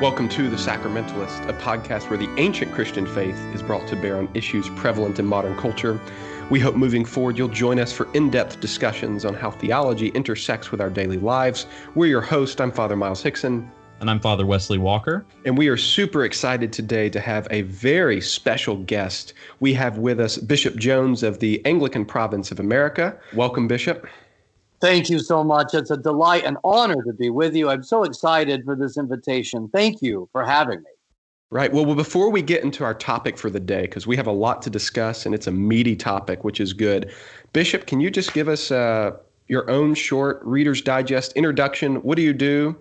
Welcome to The Sacramentalist, a podcast where the ancient Christian faith is brought to bear on issues prevalent in modern culture. We hope moving forward you'll join us for in depth discussions on how theology intersects with our daily lives. We're your host. I'm Father Miles Hickson. And I'm Father Wesley Walker. And we are super excited today to have a very special guest. We have with us Bishop Jones of the Anglican Province of America. Welcome, Bishop. Thank you so much. It's a delight and honor to be with you. I'm so excited for this invitation. Thank you for having me. Right. Well, before we get into our topic for the day, because we have a lot to discuss and it's a meaty topic, which is good. Bishop, can you just give us uh, your own short Reader's Digest introduction? What do you do?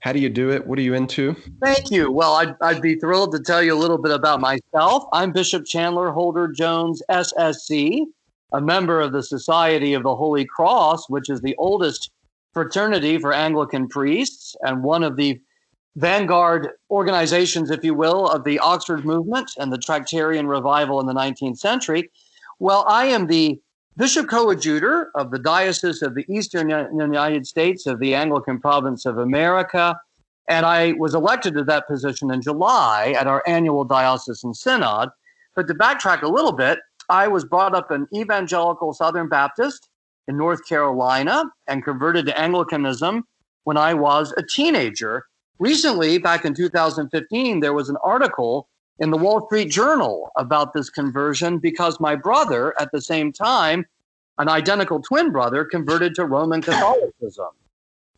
How do you do it? What are you into? Thank you. Well, I'd, I'd be thrilled to tell you a little bit about myself. I'm Bishop Chandler Holder Jones, SSC a member of the Society of the Holy Cross, which is the oldest fraternity for Anglican priests and one of the vanguard organizations, if you will, of the Oxford movement and the Tractarian revival in the 19th century. Well, I am the Bishop Coadjutor of the Diocese of the Eastern United States of the Anglican Province of America. And I was elected to that position in July at our annual diocesan synod. But to backtrack a little bit, I was brought up an evangelical Southern Baptist in North Carolina and converted to Anglicanism when I was a teenager. Recently, back in 2015, there was an article in the Wall Street Journal about this conversion because my brother, at the same time, an identical twin brother, converted to Roman Catholicism.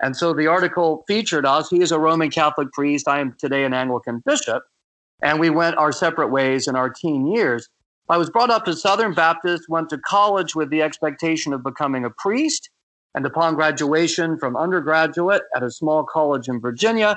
And so the article featured us. He is a Roman Catholic priest. I am today an Anglican bishop. And we went our separate ways in our teen years. I was brought up as Southern Baptist, went to college with the expectation of becoming a priest, and upon graduation from undergraduate at a small college in Virginia,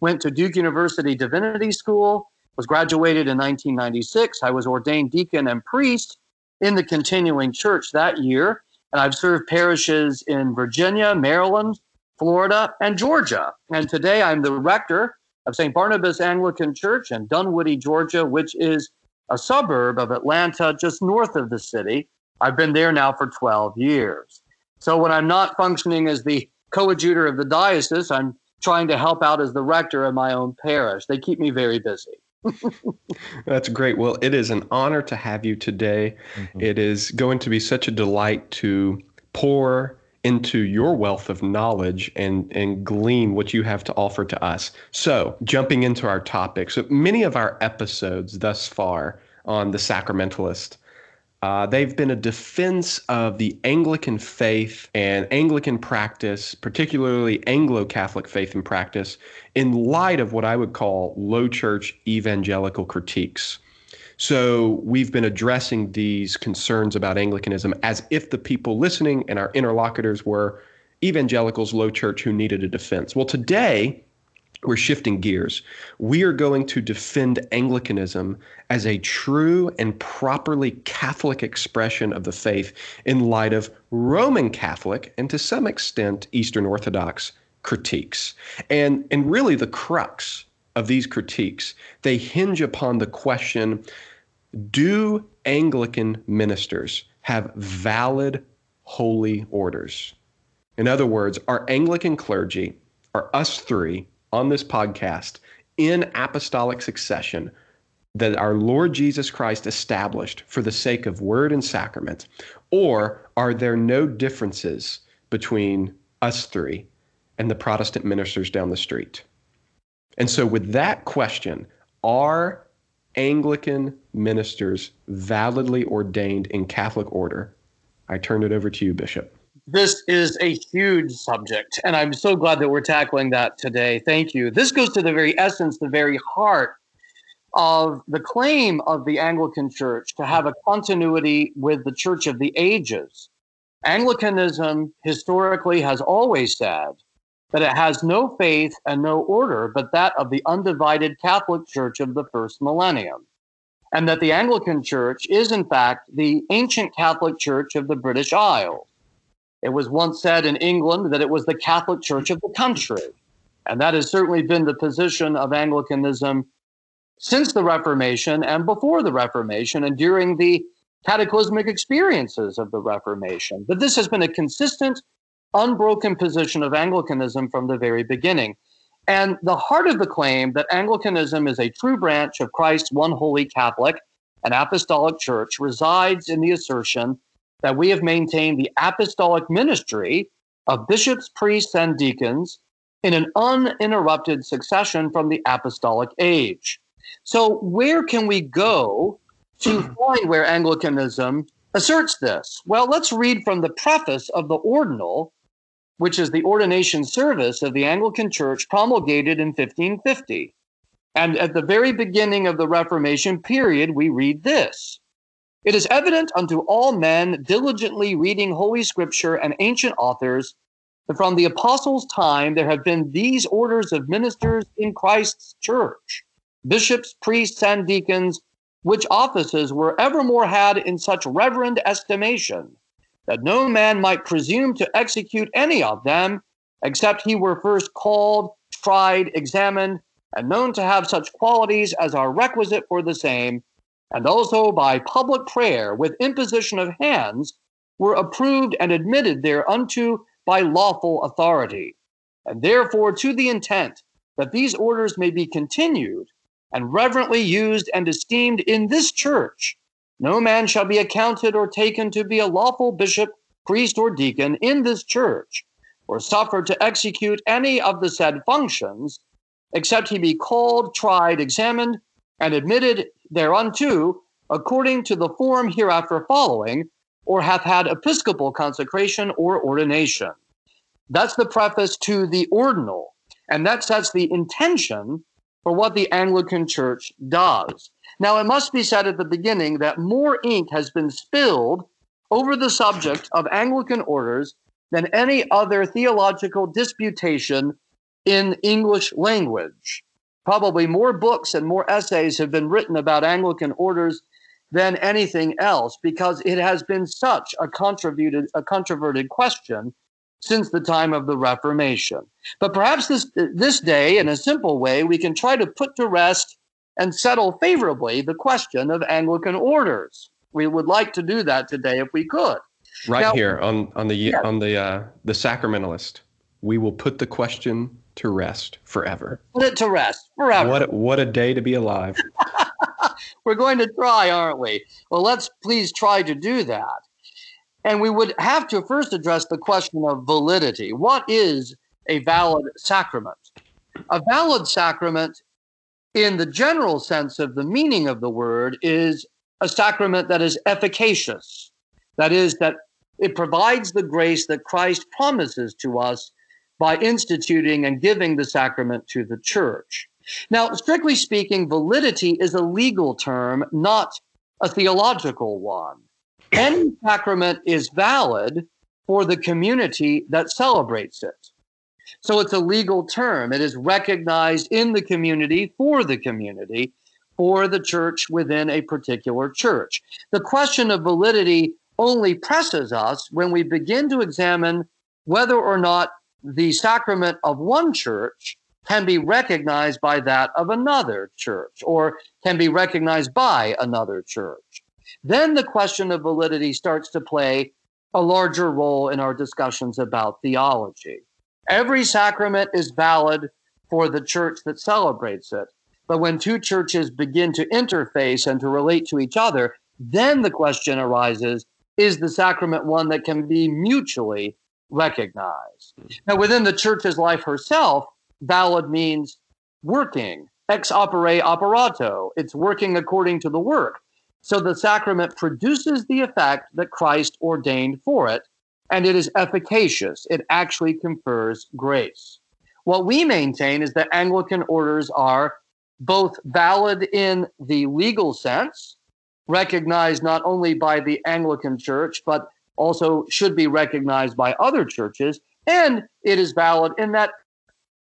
went to Duke University Divinity School, was graduated in 1996. I was ordained deacon and priest in the continuing church that year, and I've served parishes in Virginia, Maryland, Florida, and Georgia. And today I'm the rector of St. Barnabas Anglican Church in Dunwoody, Georgia, which is a suburb of Atlanta just north of the city. I've been there now for 12 years. So when I'm not functioning as the coadjutor of the diocese, I'm trying to help out as the rector of my own parish. They keep me very busy. That's great. Well, it is an honor to have you today. Mm-hmm. It is going to be such a delight to pour into your wealth of knowledge and, and glean what you have to offer to us. So, jumping into our topic. So, many of our episodes thus far on the Sacramentalist. Uh, they've been a defense of the Anglican faith and Anglican practice, particularly Anglo Catholic faith and practice, in light of what I would call low church evangelical critiques. So we've been addressing these concerns about Anglicanism as if the people listening and our interlocutors were evangelicals, low church who needed a defense. Well, today, we're shifting gears. We are going to defend Anglicanism as a true and properly Catholic expression of the faith in light of Roman Catholic and to some extent Eastern Orthodox critiques. And, and really, the crux of these critiques, they hinge upon the question do Anglican ministers have valid holy orders? In other words, are Anglican clergy, are us three on this podcast in apostolic succession that our Lord Jesus Christ established for the sake of word and sacrament? Or are there no differences between us three and the Protestant ministers down the street? And so, with that question, are Anglican ministers validly ordained in Catholic order? I turn it over to you, Bishop. This is a huge subject, and I'm so glad that we're tackling that today. Thank you. This goes to the very essence, the very heart of the claim of the Anglican Church to have a continuity with the Church of the Ages. Anglicanism historically has always said that it has no faith and no order but that of the undivided Catholic Church of the first millennium, and that the Anglican Church is, in fact, the ancient Catholic Church of the British Isles. It was once said in England that it was the Catholic Church of the country, and that has certainly been the position of Anglicanism since the Reformation and before the Reformation and during the cataclysmic experiences of the Reformation. But this has been a consistent unbroken position of Anglicanism from the very beginning. And the heart of the claim that Anglicanism is a true branch of Christ's one holy Catholic and apostolic church resides in the assertion that we have maintained the apostolic ministry of bishops, priests, and deacons in an uninterrupted succession from the apostolic age. So, where can we go to find where Anglicanism asserts this? Well, let's read from the preface of the Ordinal, which is the ordination service of the Anglican Church promulgated in 1550. And at the very beginning of the Reformation period, we read this It is evident unto all men diligently reading Holy Scripture and ancient authors that from the apostles' time there have been these orders of ministers in Christ's church bishops, priests, and deacons, which offices were evermore had in such reverend estimation that no man might presume to execute any of them except he were first called, tried, examined, and known to have such qualities as are requisite for the same, and also by public prayer with imposition of hands were approved and admitted thereunto by lawful authority. And therefore, to the intent that these orders may be continued and reverently used and esteemed in this church, no man shall be accounted or taken to be a lawful bishop, priest, or deacon in this church, or suffered to execute any of the said functions, except he be called, tried, examined, and admitted thereunto according to the form hereafter following, or hath had episcopal consecration or ordination. That's the preface to the ordinal, and that sets the intention for what the Anglican Church does. Now, it must be said at the beginning that more ink has been spilled over the subject of Anglican orders than any other theological disputation in English language. Probably more books and more essays have been written about Anglican orders than anything else because it has been such a controverted, a controverted question since the time of the Reformation. But perhaps this, this day, in a simple way, we can try to put to rest and settle favorably the question of Anglican orders. We would like to do that today if we could. Right now, here on, on the yeah. on the uh, the sacramentalist, we will put the question to rest forever. Put it to rest forever. What what a day to be alive. We're going to try, aren't we? Well, let's please try to do that. And we would have to first address the question of validity. What is a valid sacrament? A valid sacrament in the general sense of the meaning of the word, is a sacrament that is efficacious. That is, that it provides the grace that Christ promises to us by instituting and giving the sacrament to the church. Now, strictly speaking, validity is a legal term, not a theological one. Any sacrament is valid for the community that celebrates it. So it's a legal term. It is recognized in the community for the community, for the church within a particular church. The question of validity only presses us when we begin to examine whether or not the sacrament of one church can be recognized by that of another church or can be recognized by another church. Then the question of validity starts to play a larger role in our discussions about theology. Every sacrament is valid for the church that celebrates it. But when two churches begin to interface and to relate to each other, then the question arises is the sacrament one that can be mutually recognized? Now, within the church's life herself, valid means working, ex opere operato. It's working according to the work. So the sacrament produces the effect that Christ ordained for it, and it is efficacious. It actually confers grace. What we maintain is that Anglican orders are both valid in the legal sense, recognized not only by the Anglican Church, but also should be recognized by other churches, and it is valid in that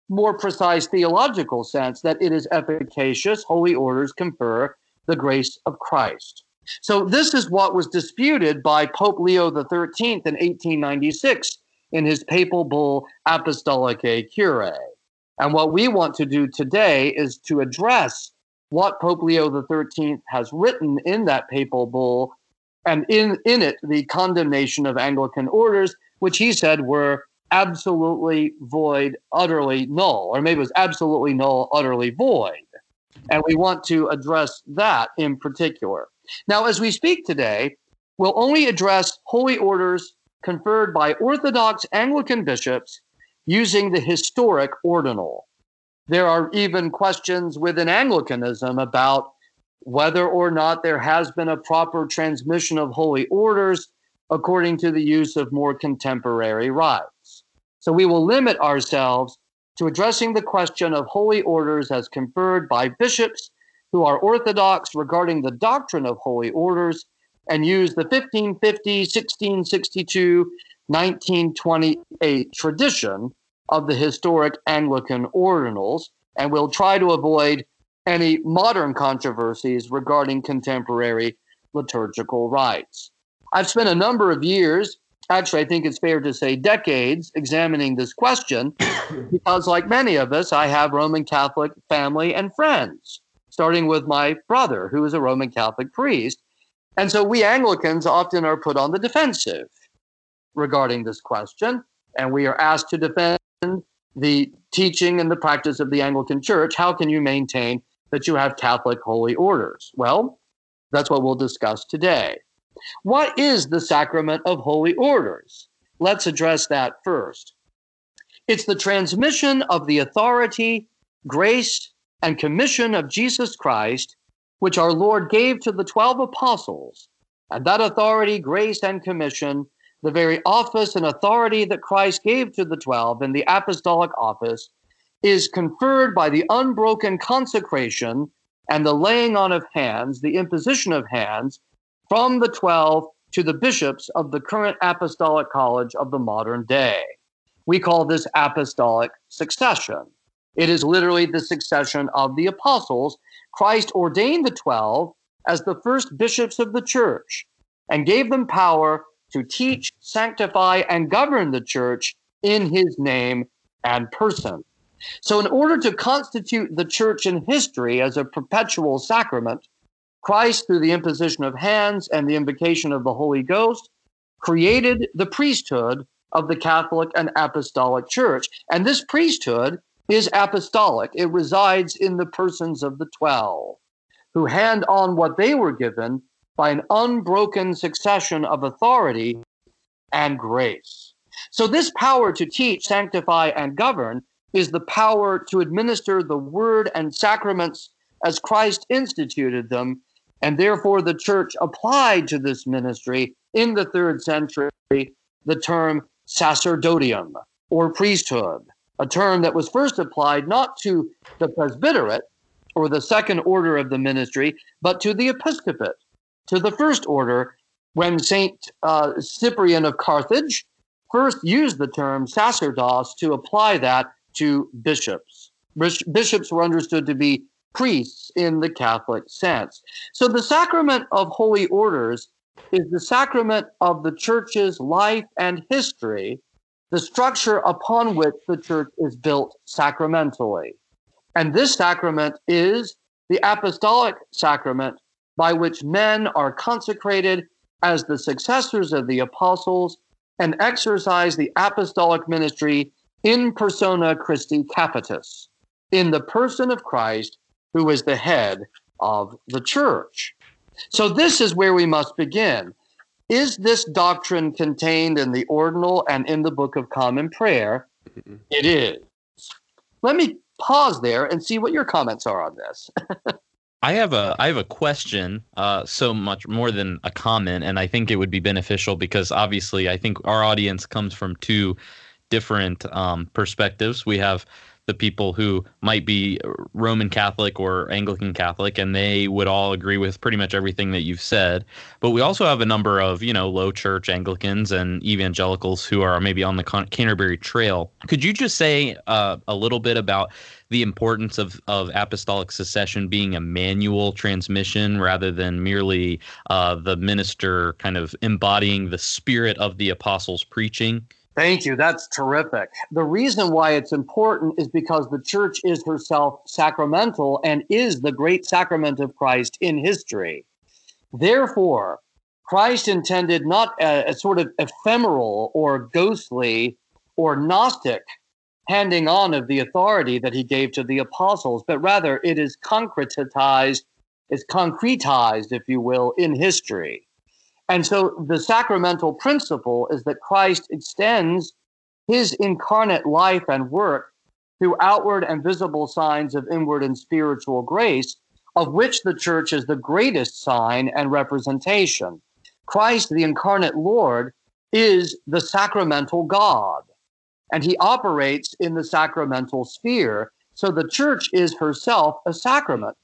more precise theological sense that it is efficacious. Holy orders confer the grace of Christ. So this is what was disputed by Pope Leo XIII in 1896 in his papal bull Apostolicae Curae. And what we want to do today is to address what Pope Leo XIII has written in that papal bull, and in, in it, the condemnation of Anglican orders, which he said were absolutely void, utterly null, or maybe it was absolutely null, utterly void. And we want to address that in particular. Now, as we speak today, we'll only address holy orders conferred by Orthodox Anglican bishops using the historic ordinal. There are even questions within Anglicanism about whether or not there has been a proper transmission of holy orders according to the use of more contemporary rites. So we will limit ourselves to addressing the question of holy orders as conferred by bishops who are orthodox regarding the doctrine of holy orders and use the 1550, 1662, 1928 tradition of the historic Anglican ordinals, and we'll try to avoid any modern controversies regarding contemporary liturgical rites. I've spent a number of years, actually, I think it's fair to say decades, examining this question because, like many of us, I have Roman Catholic family and friends, starting with my brother, who is a Roman Catholic priest. And so we Anglicans often are put on the defensive regarding this question, and we are asked to defend the teaching and the practice of the Anglican Church. How can you maintain that you have Catholic holy orders? Well, that's what we'll discuss today. What is the sacrament of holy orders? Let's address that first. It's the transmission of the authority, grace, and commission of Jesus Christ, which our Lord gave to the 12 apostles. And that authority, grace, and commission, the very office and authority that Christ gave to the 12 in the apostolic office, is conferred by the unbroken consecration and the laying on of hands, the imposition of hands from the 12 to the bishops of the current apostolic college of the modern day. We call this apostolic succession. It is literally the succession of the apostles. Christ ordained the 12 as the first bishops of the church and gave them power to teach, sanctify, and govern the church in his name and person. So, in order to constitute the church in history as a perpetual sacrament, Christ, through the imposition of hands and the invocation of the Holy Ghost, created the priesthood of the Catholic and Apostolic Church. And this priesthood is apostolic, it resides in the persons of the 12, who hand on what they were given by an unbroken succession of authority and grace. So, this power to teach, sanctify, and govern is the power to administer the word and sacraments as Christ instituted them. And therefore, the church applied to this ministry in the third century the term sacerdotium or priesthood, a term that was first applied not to the presbyterate or the second order of the ministry, but to the episcopate, to the first order, when Saint uh, Cyprian of Carthage first used the term sacerdos to apply that to bishops. Bishops were understood to be priests in the Catholic sense. So the sacrament of holy orders is the sacrament of the church's life and history, the structure upon which the church is built sacramentally. And this sacrament is the apostolic sacrament by which men are consecrated as the successors of the apostles and exercise the apostolic ministry in persona Christi Capitis, in the person of Christ, who is the head of the church. So, this is where we must begin. Is this doctrine contained in the ordinal and in the Book of Common Prayer? It is. Let me pause there and see what your comments are on this. I have a I have a question, uh, so much more than a comment, and I think it would be beneficial because obviously I think our audience comes from two different um, perspectives. We have the people who might be Roman Catholic or Anglican Catholic, and they would all agree with pretty much everything that you've said. But we also have a number of, you know, low church Anglicans and evangelicals who are maybe on the Canterbury Trail. Could you just say uh, a little bit about the importance of, of apostolic succession being a manual transmission rather than merely uh, the minister kind of embodying the spirit of the apostles' preaching? Thank you. That's terrific. The reason why it's important is because the church is herself sacramental and is the great sacrament of Christ in history. Therefore, Christ intended not a, a sort of ephemeral or ghostly or Gnostic handing on of the authority that he gave to the apostles, but rather it is concretized, is concretized, if you will, in history. And so the sacramental principle is that Christ extends his incarnate life and work through outward and visible signs of inward and spiritual grace, of which the church is the greatest sign and representation. Christ, the incarnate Lord, is the sacramental God, and he operates in the sacramental sphere. So the church is herself a sacrament.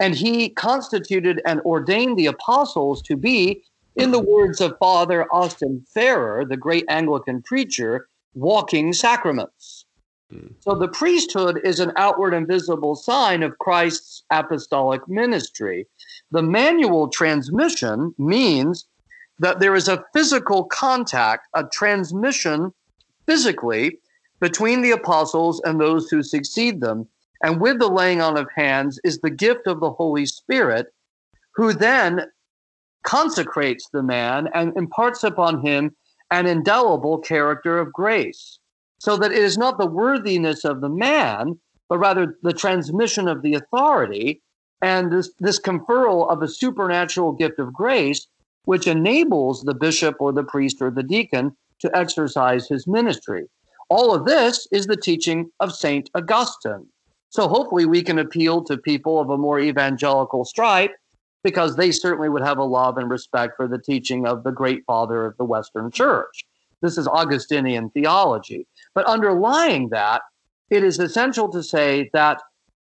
And he constituted and ordained the apostles to be, in the words of Father Austin Farrer, the great Anglican preacher, walking sacraments. Hmm. So the priesthood is an outward and visible sign of Christ's apostolic ministry. The manual transmission means that there is a physical contact, a transmission physically between the apostles and those who succeed them. And with the laying on of hands is the gift of the Holy Spirit, who then consecrates the man and imparts upon him an indelible character of grace, so that it is not the worthiness of the man, but rather the transmission of the authority and this, this conferral of a supernatural gift of grace, which enables the bishop or the priest or the deacon to exercise his ministry. All of this is the teaching of St. Augustine. So hopefully we can appeal to people of a more evangelical stripe because they certainly would have a love and respect for the teaching of the great father of the Western Church. This is Augustinian theology. But underlying that, it is essential to say that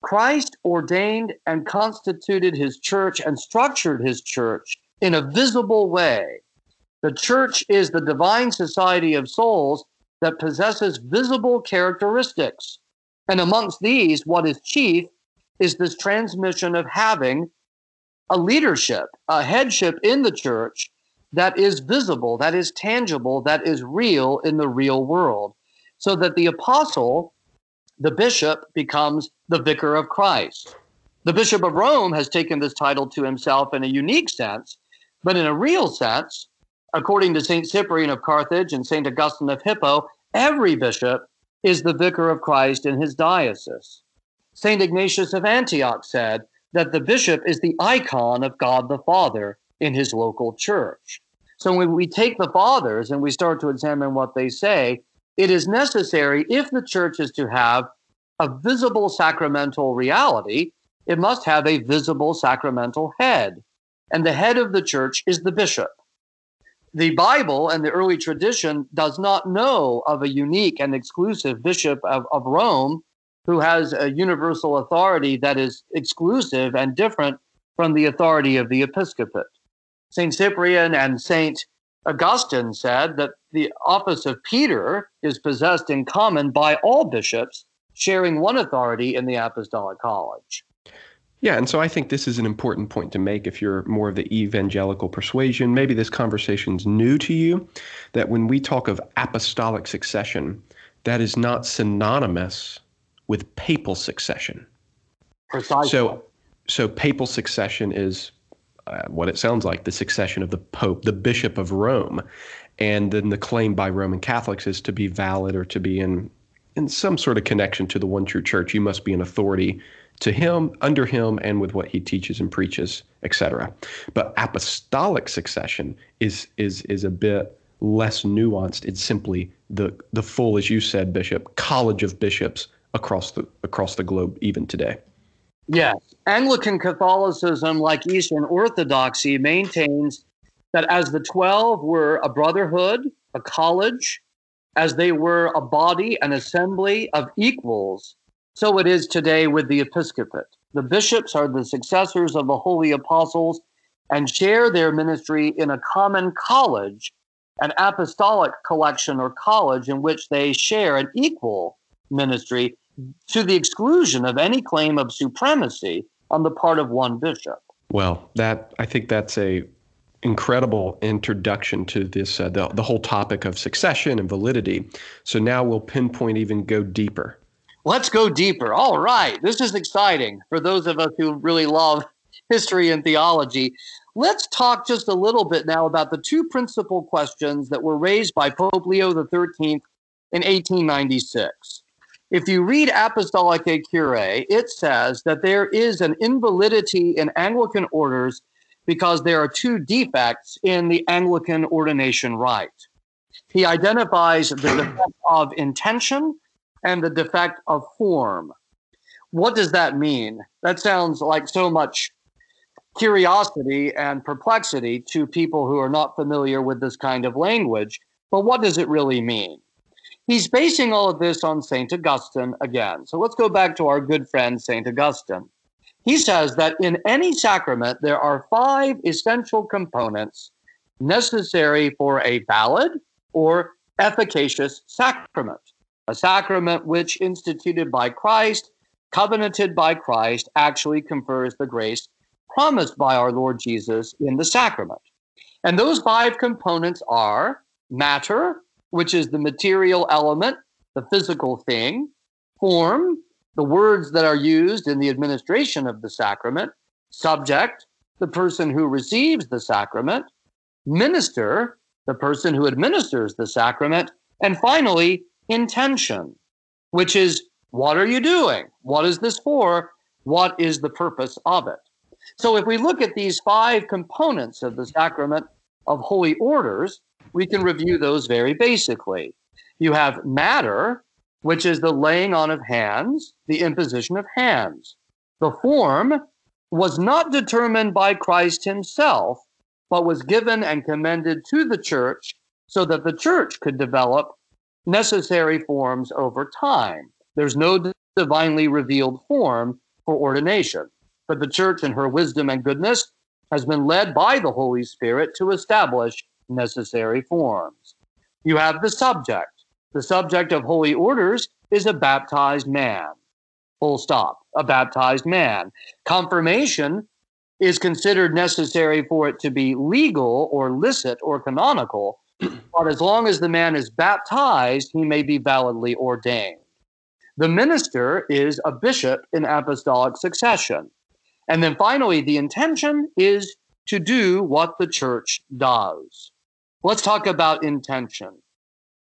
Christ ordained and constituted his church and structured his church in a visible way. The church is the divine society of souls that possesses visible characteristics. And amongst these, what is chief is this transmission of having a leadership, a headship in the church that is visible, that is tangible, that is real in the real world. So that the apostle, the bishop, becomes the vicar of Christ. The Bishop of Rome has taken this title to himself in a unique sense, but in a real sense, according to St. Cyprian of Carthage and St. Augustine of Hippo, every bishop is the vicar of Christ in his diocese. St. Ignatius of Antioch said, that the bishop is the icon of God the Father in his local church. So when we take the fathers and we start to examine what they say, it is necessary if the church is to have a visible sacramental reality, it must have a visible sacramental head. And the head of the church is the bishop. The Bible and the early tradition does not know of a unique and exclusive bishop of, of Rome who has a universal authority that is exclusive and different from the authority of the episcopate. St. Cyprian and St. Augustine said that the office of Peter is possessed in common by all bishops, sharing one authority in the apostolic college. Yeah, and so I think this is an important point to make if you're more of the evangelical persuasion. Maybe this conversation's new to you that when we talk of apostolic succession, that is not synonymous with papal succession. Precisely. So, so papal succession is uh, what it sounds like the succession of the Pope, the Bishop of Rome. And then the claim by Roman Catholics is to be valid or to be in, in some sort of connection to the one true church. You must be an authority to him, under him, and with what he teaches and preaches, etc. But apostolic succession is is is a bit less nuanced. It's simply the the full, as you said, Bishop, college of bishops across the across the globe even today. Yes, Anglican Catholicism, like Eastern Orthodoxy, maintains that as the twelve were a brotherhood, a college, as they were a body, an assembly of equals, so it is today with the episcopate. The bishops are the successors of the holy apostles and share their ministry in a common college, an apostolic collection or college in which they share an equal ministry to the exclusion of any claim of supremacy on the part of one bishop. Well, that I think that's a incredible introduction to this uh, the, the whole topic of succession and validity. So now we'll pinpoint even go deeper. Let's go deeper. All right, this is exciting for those of us who really love history and theology. Let's talk just a little bit now about the two principal questions that were raised by Pope Leo XIII in 1896. If you read Apostolicae Curiae, it says that there is an invalidity in Anglican orders because there are two defects in the Anglican ordination rite. He identifies the defect of intention and the defect of form. What does that mean? That sounds like so much curiosity and perplexity to people who are not familiar with this kind of language. But what does it really mean? He's basing all of this on St. Augustine again. So let's go back to our good friend, St. Augustine. He says that in any sacrament, there are five essential components necessary for a valid or efficacious sacrament. A sacrament which, instituted by Christ, covenanted by Christ, actually confers the grace promised by our Lord Jesus in the sacrament. And those five components are matter, which is the material element, the physical thing, form, the words that are used in the administration of the sacrament, subject, the person who receives the sacrament, minister, the person who administers the sacrament, and finally, intention, which is what are you doing? What is this for? What is the purpose of it? So, if we look at these five components of the sacrament of holy orders, we can review those very basically. You have matter, which is the laying on of hands, the imposition of hands. The form was not determined by Christ himself, but was given and commended to the church so that the church could develop necessary forms over time. There's no divinely revealed form for ordination, but the church, in her wisdom and goodness, has been led by the Holy Spirit to establish necessary forms. You have the subject. The subject of holy orders is a baptized man. Full stop. A baptized man. Confirmation is considered necessary for it to be legal or licit or canonical, but as long as the man is baptized, he may be validly ordained. The minister is a bishop in apostolic succession. And then finally, the intention is to do what the church does. Let's talk about intention.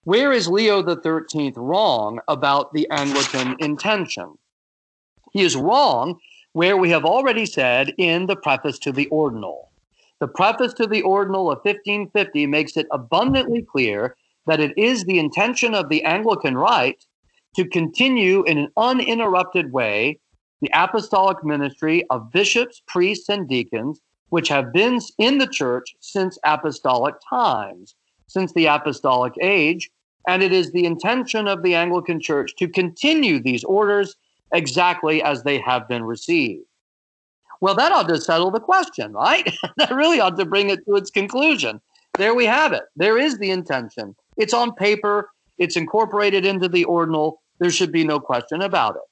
Where is Leo XIII wrong about the Anglican intention? He is wrong where we have already said in the preface to the Ordinal. The preface to the Ordinal of 1550 makes it abundantly clear that it is the intention of the Anglican Rite to continue in an uninterrupted way the apostolic ministry of bishops, priests, and deacons which have been in the church since apostolic times, since the apostolic age. And it is the intention of the Anglican Church to continue these orders exactly as they have been received. Well, that ought to settle the question, right? that really ought to bring it to its conclusion. There we have it. There is the intention. It's on paper, it's incorporated into the ordinal. There should be no question about it.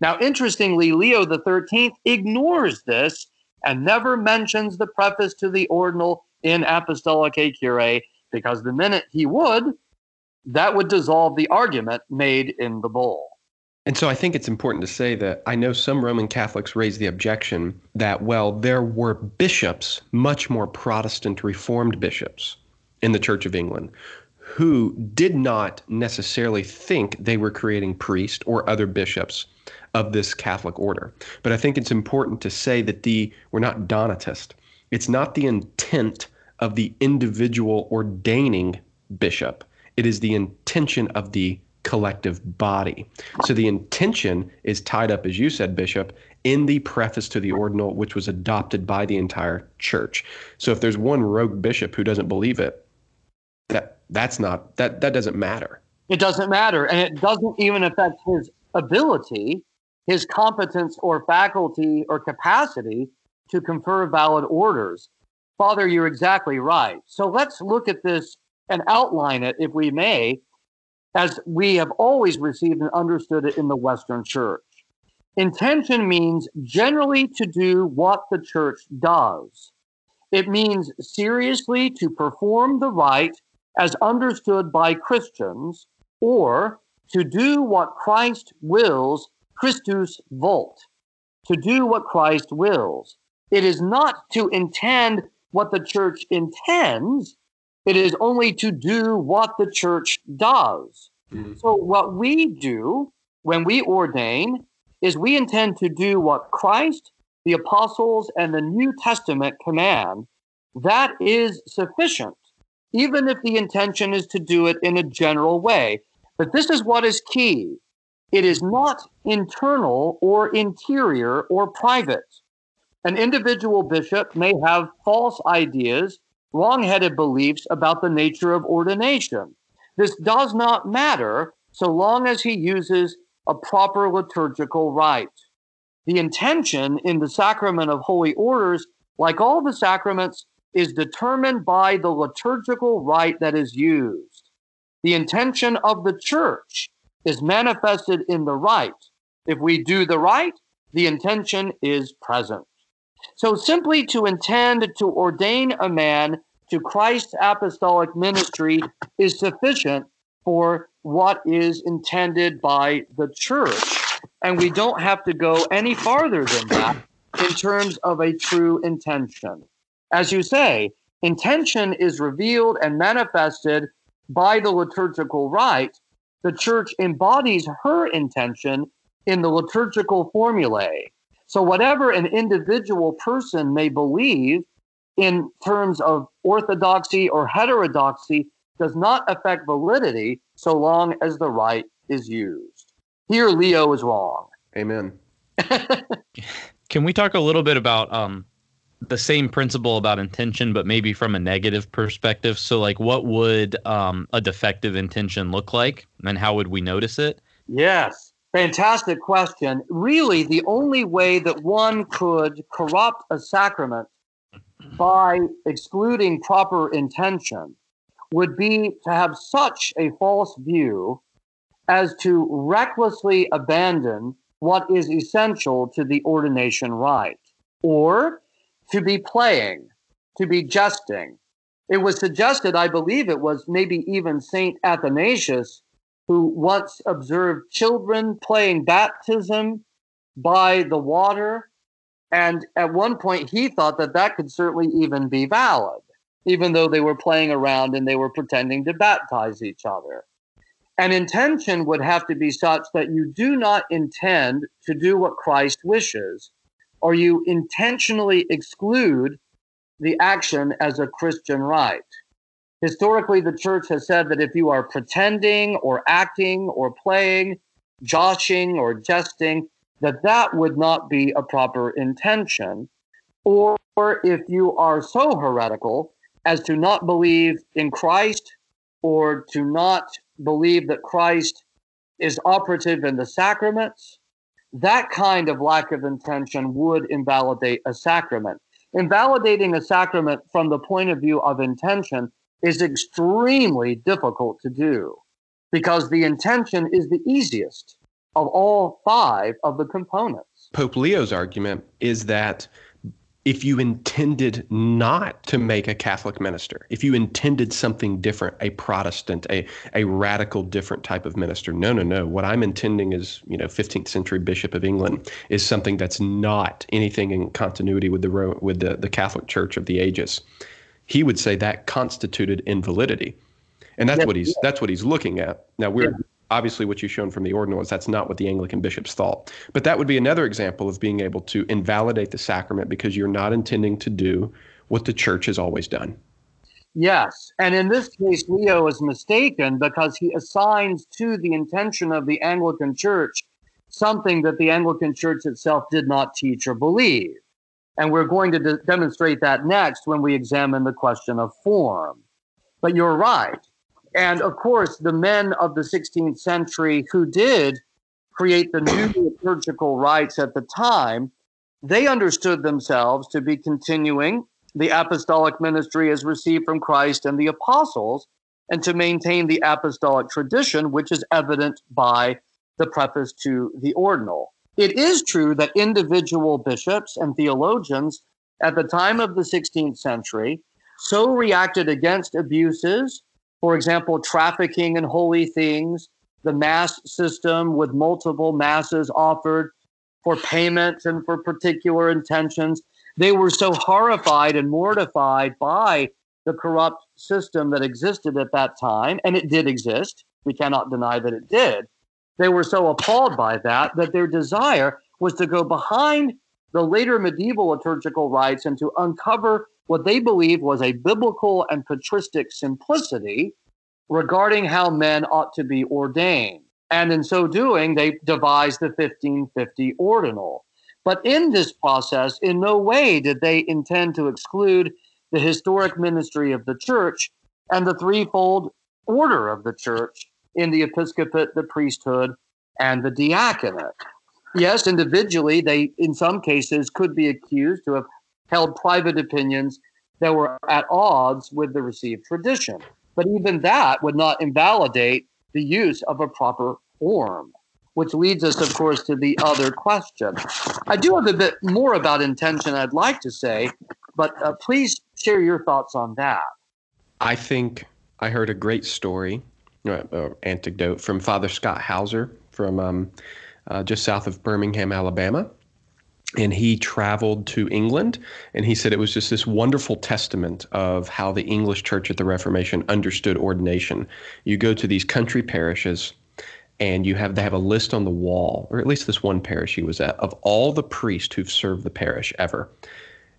Now, interestingly, Leo XIII ignores this and never mentions the preface to the ordinal in Apostolicae Curiae, because the minute he would, that would dissolve the argument made in the bull. And so I think it's important to say that I know some Roman Catholics raise the objection that, well, there were bishops, much more Protestant Reformed bishops in the Church of England, who did not necessarily think they were creating priests or other bishops of this Catholic order. But I think it's important to say that the we're not Donatist. It's not the intent of the individual ordaining bishop. It is the intention of the collective body. So the intention is tied up, as you said, Bishop, in the preface to the ordinal, which was adopted by the entire church. So if there's one rogue bishop who doesn't believe it, that's not that that doesn't matter. It doesn't matter, and it doesn't even affect his ability his competence or faculty or capacity to confer valid orders. Father, you're exactly right. So let's look at this and outline it, if we may, as we have always received and understood it in the Western Church. Intention means generally to do what the church does. It means seriously to perform the rite as understood by Christians, or to do what Christ wills Christus vult, to do what Christ wills. It is not to intend what the church intends, it is only to do what the church does. Mm-hmm. So, what we do when we ordain is we intend to do what Christ, the apostles, and the New Testament command. That is sufficient, even if the intention is to do it in a general way. But this is what is key it is not internal or interior or private. An individual bishop may have false ideas, wrong headed beliefs about the nature of ordination. This does not matter so long as he uses a proper liturgical rite. The intention in the sacrament of holy orders, like all the sacraments, is determined by the liturgical rite that is used. The intention of the church is manifested in the rite. If we do the rite, the intention is present. So simply to intend to ordain a man to Christ's apostolic ministry is sufficient for what is intended by the church. And we don't have to go any farther than that in terms of a true intention. As you say, intention is revealed and manifested by the liturgical rite, the church embodies her intention in the liturgical formulae. So, whatever an individual person may believe in terms of orthodoxy or heterodoxy does not affect validity so long as the rite is used. Here, Leo is wrong. Amen. Can we talk a little bit about um, the same principle about intention, but maybe from a negative perspective. So, like, what would um, a defective intention look like, and how would we notice it? Yes, fantastic question. Really, the only way that one could corrupt a sacrament by excluding proper intention would be to have such a false view as to recklessly abandon what is essential to the ordination rite, or to be playing, to be jesting. It was suggested, I believe it was maybe even Saint Athanasius, who once observed children playing baptism by the water. And at one point, he thought that that could certainly even be valid, even though they were playing around and they were pretending to baptize each other. An intention would have to be such that you do not intend to do what Christ wishes, or you intentionally exclude the action as a Christian rite. Historically, the church has said that if you are pretending or acting or playing, joshing or jesting, that that would not be a proper intention. Or if you are so heretical as to not believe in Christ or to not believe that Christ is operative in the sacraments, that kind of lack of intention would invalidate a sacrament. Invalidating a sacrament from the point of view of intention is extremely difficult to do because the intention is the easiest of all five of the components. Pope Leo's argument is that if you intended not to make a Catholic minister, if you intended something different, a Protestant, a, a radical different type of minister, no, no, no. What I'm intending is, you know, 15th century Bishop of England is something that's not anything in continuity with the with the, the Catholic Church of the ages. He would say that constituted invalidity, and that's what he's that's what he's looking at. Now we're yeah obviously what you've shown from the ordinal is that's not what the anglican bishops thought. But that would be another example of being able to invalidate the sacrament because you're not intending to do what the church has always done. Yes and in this case leo is mistaken because he assigns to the intention of the anglican church something that the anglican church itself did not teach or believe. And we're going to de- demonstrate that next when we examine the question of form. But you're right and of course, the men of the 16th century who did create the new liturgical rites at the time, they understood themselves to be continuing the apostolic ministry as received from Christ and the apostles, and to maintain the apostolic tradition, which is evident by the preface to the ordinal. It is true that individual bishops and theologians at the time of the 16th century so reacted against abuses for example, trafficking in holy things, the mass system with multiple masses offered for payment and for particular intentions. They were so horrified and mortified by the corrupt system that existed at that time, and it did exist, We cannot deny that it did. They were so appalled by that that their desire was to go behind the later medieval liturgical rites and to uncover what they believed was a biblical and patristic simplicity regarding how men ought to be ordained. And in so doing, they devised the 1550 ordinal. But in this process, in no way did they intend to exclude the historic ministry of the church and the threefold order of the church in the episcopate, the priesthood, and the diaconate. Yes, individually, they, in some cases, could be accused to have held private opinions that were at odds with the received tradition. But even that would not invalidate the use of a proper form, which leads us, of course, to the other question. I do have a bit more about intention I'd like to say, but uh, please share your thoughts on that. I think I heard a great story, uh, uh, anecdote from Father Scott Hauser from um, uh, just south of Birmingham, Alabama. And he traveled to England, and he said it was just this wonderful testament of how the English church at the Reformation understood ordination. You go to these country parishes, and you have they have a list on the wall, or at least this one parish he was at, of all the priests who've served the parish ever.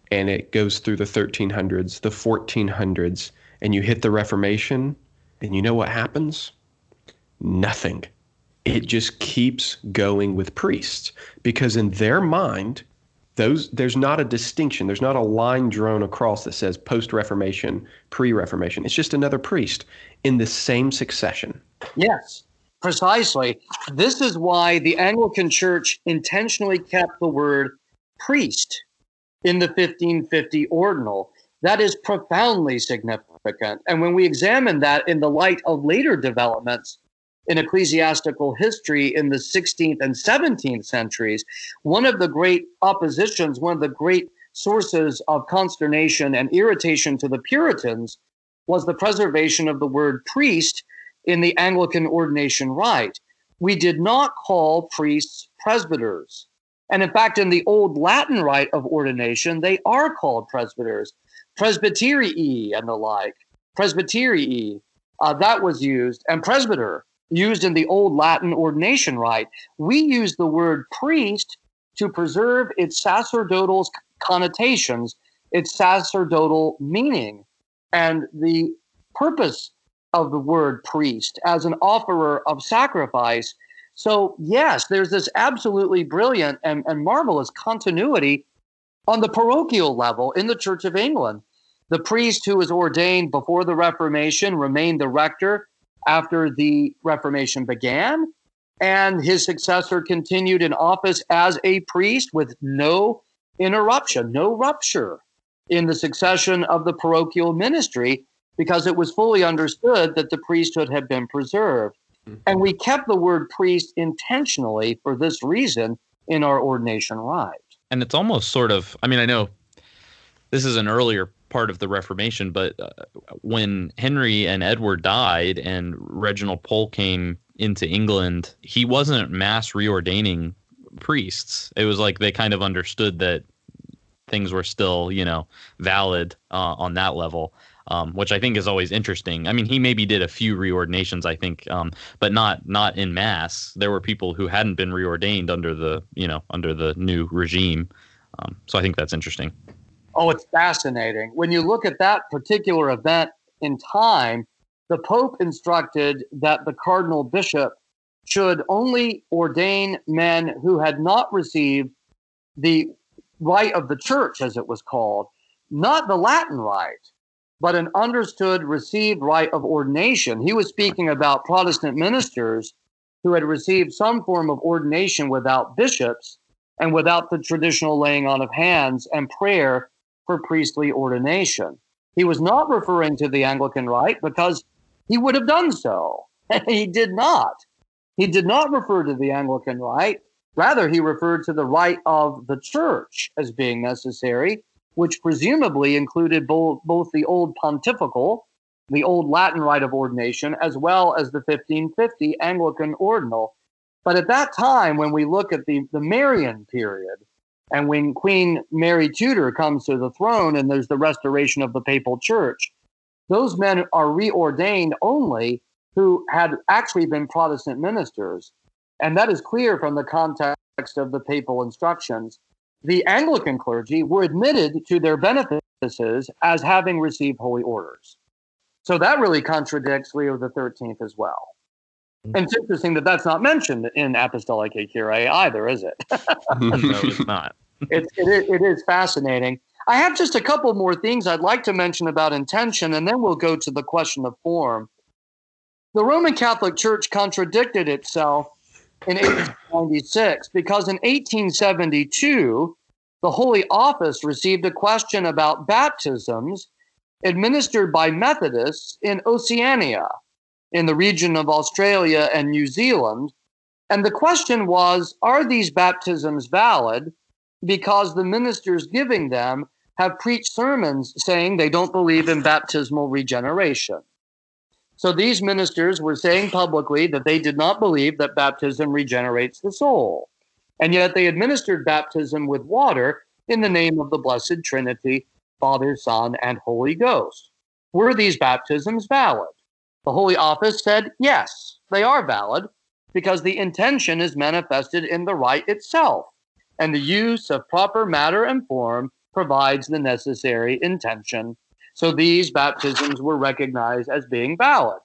And it goes through the 1300s, the 1400s, and you hit the Reformation, and you know what happens? Nothing. It just keeps going with priests because in their mind, those there's not a distinction. There's not a line drawn across that says post Reformation, pre Reformation. It's just another priest in the same succession. Yes, precisely. This is why the Anglican Church intentionally kept the word priest in the 1550 ordinal. That is profoundly significant. And when we examine that in the light of later developments in ecclesiastical history in the 16th and 17th centuries, one of the great oppositions, one of the great sources of consternation and irritation to the Puritans was the preservation of the word priest in the Anglican ordination rite. We did not call priests presbyters. And in fact, in the old Latin rite of ordination, they are called presbyters presbyterii and the like. Presbyterii, uh, that was used, and presbyter, used in the old Latin ordination rite. We use the word priest to preserve its sacerdotal connotations, its sacerdotal meaning, and the purpose of the word priest as an offerer of sacrifice. So, yes, there's this absolutely brilliant and, and marvelous continuity on the parochial level in the Church of England. The priest who was ordained before the Reformation remained the rector after the Reformation began, and his successor continued in office as a priest with no interruption, no rupture in the succession of the parochial ministry because it was fully understood that the priesthood had been preserved. Mm-hmm. And we kept the word priest intentionally for this reason in our ordination rite. And it's almost sort of, I mean, I know this is an earlier part of the Reformation, but uh, when Henry and Edward died and Reginald Pole came into England, he wasn't mass reordaining priests. It was like they kind of understood that things were still, you know, valid uh, on that level. Um, which I think is always interesting. I mean, he maybe did a few reordinations, I think, um, but not not in mass. There were people who hadn't been reordained under the you know under the new regime. Um, so I think that's interesting. Oh, it's fascinating. When you look at that particular event in time, the Pope instructed that the cardinal bishop should only ordain men who had not received the rite of the church, as it was called, not the Latin rite, but an understood received rite of ordination. He was speaking about Protestant ministers who had received some form of ordination without bishops and without the traditional laying on of hands and prayer for priestly ordination. He was not referring to the Anglican rite because he would have done so. he did not. He did not refer to the Anglican rite. Rather, he referred to the rite of the church as being necessary, which presumably included both, both the old pontifical, the old Latin rite of ordination, as well as the 1550 Anglican ordinal. But at that time, when we look at the, the Marian period, and when Queen Mary Tudor comes to the throne and there's the restoration of the papal church, those men are reordained only who had actually been Protestant ministers. And that is clear from the context of the papal instructions. The Anglican clergy were admitted to their benefices as having received holy orders. So that really contradicts Leo the 13th as well. And it's interesting that that's not mentioned in Apostolicae Curae either, is it? no, it's not. it, it, it is fascinating. I have just a couple more things I'd like to mention about intention, and then we'll go to the question of form. The Roman Catholic Church contradicted itself in 1896 because in 1872, the Holy Office received a question about baptisms administered by Methodists in Oceania, in the region of Australia and New Zealand. And the question was Are these baptisms valid? Because the ministers giving them have preached sermons saying they don't believe in baptismal regeneration. So these ministers were saying publicly that they did not believe that baptism regenerates the soul. And yet they administered baptism with water in the name of the Blessed Trinity, Father, Son, and Holy Ghost. Were these baptisms valid? The Holy Office said yes, they are valid because the intention is manifested in the rite itself, and the use of proper matter and form provides the necessary intention. So these baptisms were recognized as being valid.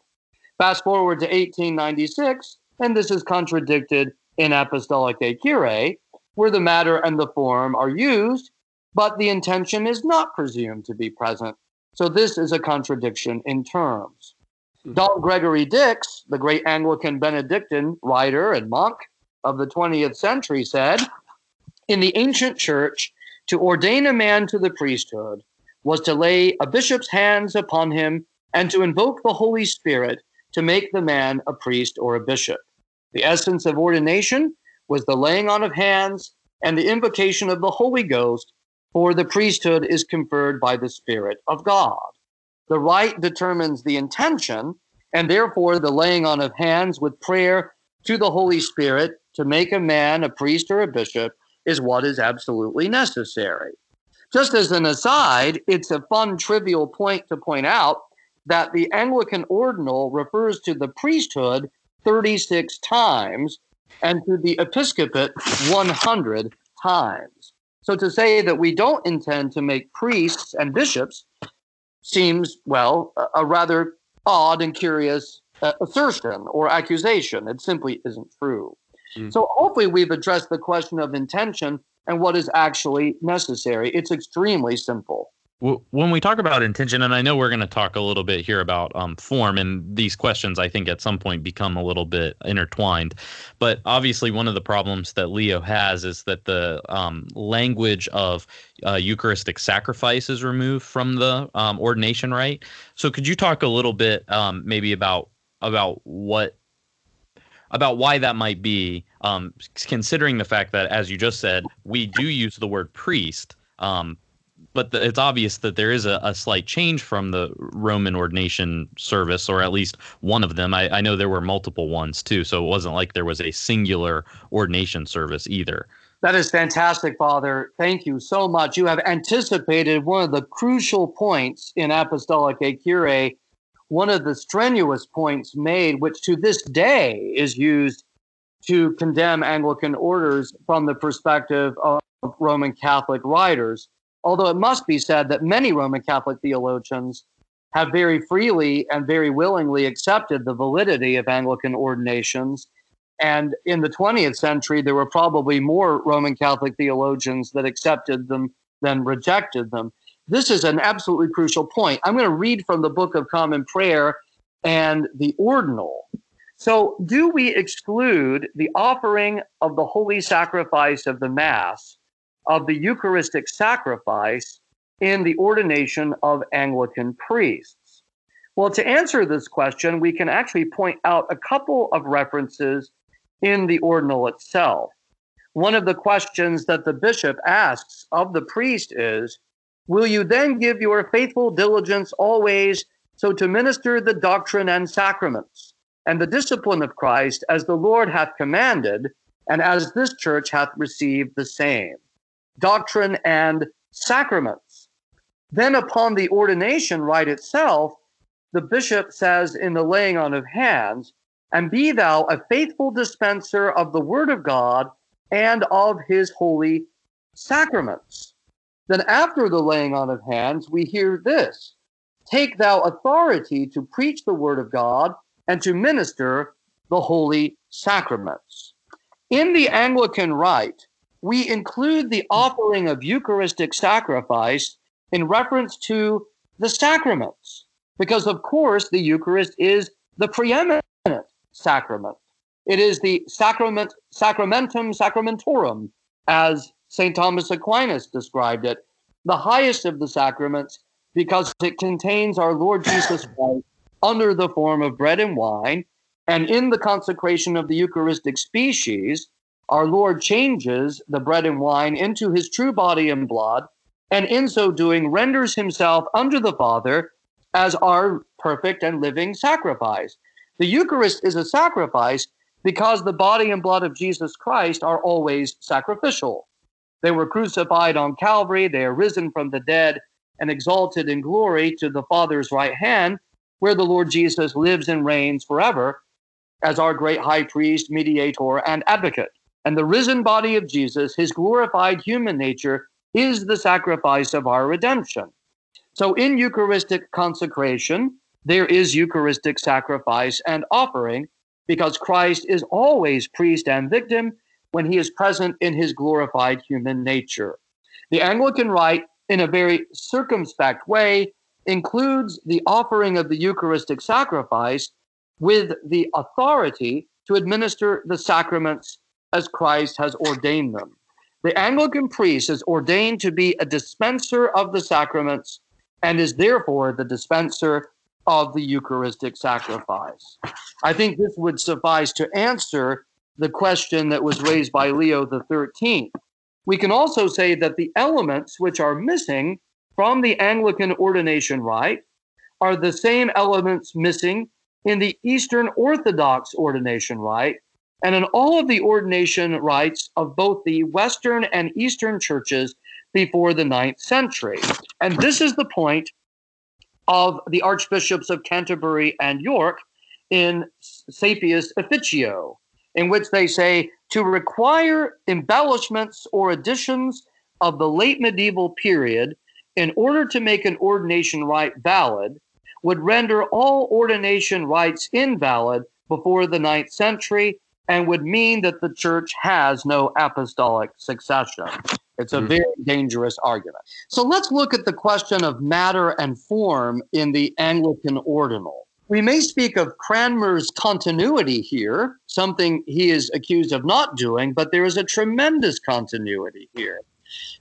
Fast forward to 1896, and this is contradicted in Apostolic De where the matter and the form are used, but the intention is not presumed to be present. So this is a contradiction in terms. Dom Gregory Dix, the great Anglican Benedictine writer and monk of the 20th century, said, In the ancient church, to ordain a man to the priesthood was to lay a bishop's hands upon him and to invoke the Holy Spirit to make the man a priest or a bishop. The essence of ordination was the laying on of hands and the invocation of the Holy Ghost, for the priesthood is conferred by the Spirit of God. The rite determines the intention, and therefore the laying on of hands with prayer to the Holy Spirit to make a man a priest or a bishop is what is absolutely necessary. Just as an aside, it's a fun, trivial point to point out that the Anglican ordinal refers to the priesthood 36 times and to the episcopate 100 times. So to say that we don't intend to make priests and bishops seems, well, a, a rather odd and curious uh, assertion or accusation. It simply isn't true. Mm. So hopefully we've addressed the question of intention and what is actually necessary. It's extremely simple. When we talk about intention, and I know we're going to talk a little bit here about um, form, and these questions I think at some point become a little bit intertwined. But obviously, one of the problems that Leo has is that the um, language of uh, Eucharistic sacrifice is removed from the um, ordination rite. So, could you talk a little bit um, maybe about about what about why that might be, um, considering the fact that, as you just said, we do use the word priest. Um, but the, it's obvious that there is a, a, slight change from the Roman ordination service, or at least one of them. I, I, know there were multiple ones too, so it wasn't like there was a singular ordination service either. That is fantastic, Father. Thank you so much. You have anticipated one of the crucial points in Apostolicae Curae one of the strenuous points made, which to this day is used to condemn Anglican orders from the perspective of Roman Catholic writers. Although it must be said that many Roman Catholic theologians have very freely and very willingly accepted the validity of Anglican ordinations. And in the 20th century, there were probably more Roman Catholic theologians that accepted them than rejected them. This is an absolutely crucial point. I'm going to read from the Book of Common Prayer and the ordinal. So, do we exclude the offering of the holy sacrifice of the Mass, of the Eucharistic sacrifice, in the ordination of Anglican priests? Well, to answer this question, we can actually point out a couple of references in the ordinal itself. One of the questions that the bishop asks of the priest is Will you then give your faithful diligence always so to minister the doctrine and sacraments and the discipline of Christ as the Lord hath commanded, and as this church hath received the same? Doctrine and sacraments. Then, upon the ordination rite itself, the bishop says in the laying on of hands, and be thou a faithful dispenser of the word of God and of his holy sacraments. Then, after the laying on of hands, we hear this Take thou authority to preach the word of God and to minister the holy sacraments. In the Anglican rite, we include the offering of Eucharistic sacrifice in reference to the sacraments, because of course the Eucharist is the preeminent sacrament. It is the sacrament, sacramentum sacramentorum, as St. Thomas Aquinas described it, the highest of the sacraments, because it contains our Lord Jesus Christ under the form of bread and wine. And in the consecration of the Eucharistic species, our Lord changes the bread and wine into his true body and blood, and in so doing renders himself unto the Father as our perfect and living sacrifice. The Eucharist is a sacrifice because the body and blood of Jesus Christ are always sacrificial. They were crucified on Calvary, they are risen from the dead and exalted in glory to the Father's right hand, where the Lord Jesus lives and reigns forever as our great high priest, mediator, and advocate. And the risen body of Jesus, his glorified human nature, is the sacrifice of our redemption. So in Eucharistic consecration, there is Eucharistic sacrifice and offering because Christ is always priest and victim when he is present in his glorified human nature. The Anglican rite, in a very circumspect way, includes the offering of the Eucharistic sacrifice with the authority to administer the sacraments as Christ has ordained them. The Anglican priest is ordained to be a dispenser of the sacraments and is therefore the dispenser of the Eucharistic sacrifice. I think this would suffice to answer the question that was raised by Leo XIII. We can also say that the elements which are missing from the Anglican ordination rite are the same elements missing in the Eastern Orthodox ordination rite and in all of the ordination rites of both the Western and Eastern churches before the ninth century. And this is the point of the archbishops of Canterbury and York in Saepius Officio, in which they say to require embellishments or additions of the late medieval period in order to make an ordination rite valid would render all ordination rites invalid before the ninth century and would mean that the church has no apostolic succession. It's a mm-hmm. very dangerous argument. So let's look at the question of matter and form in the Anglican ordinal. We may speak of Cranmer's continuity here, something he is accused of not doing, but there is a tremendous continuity here.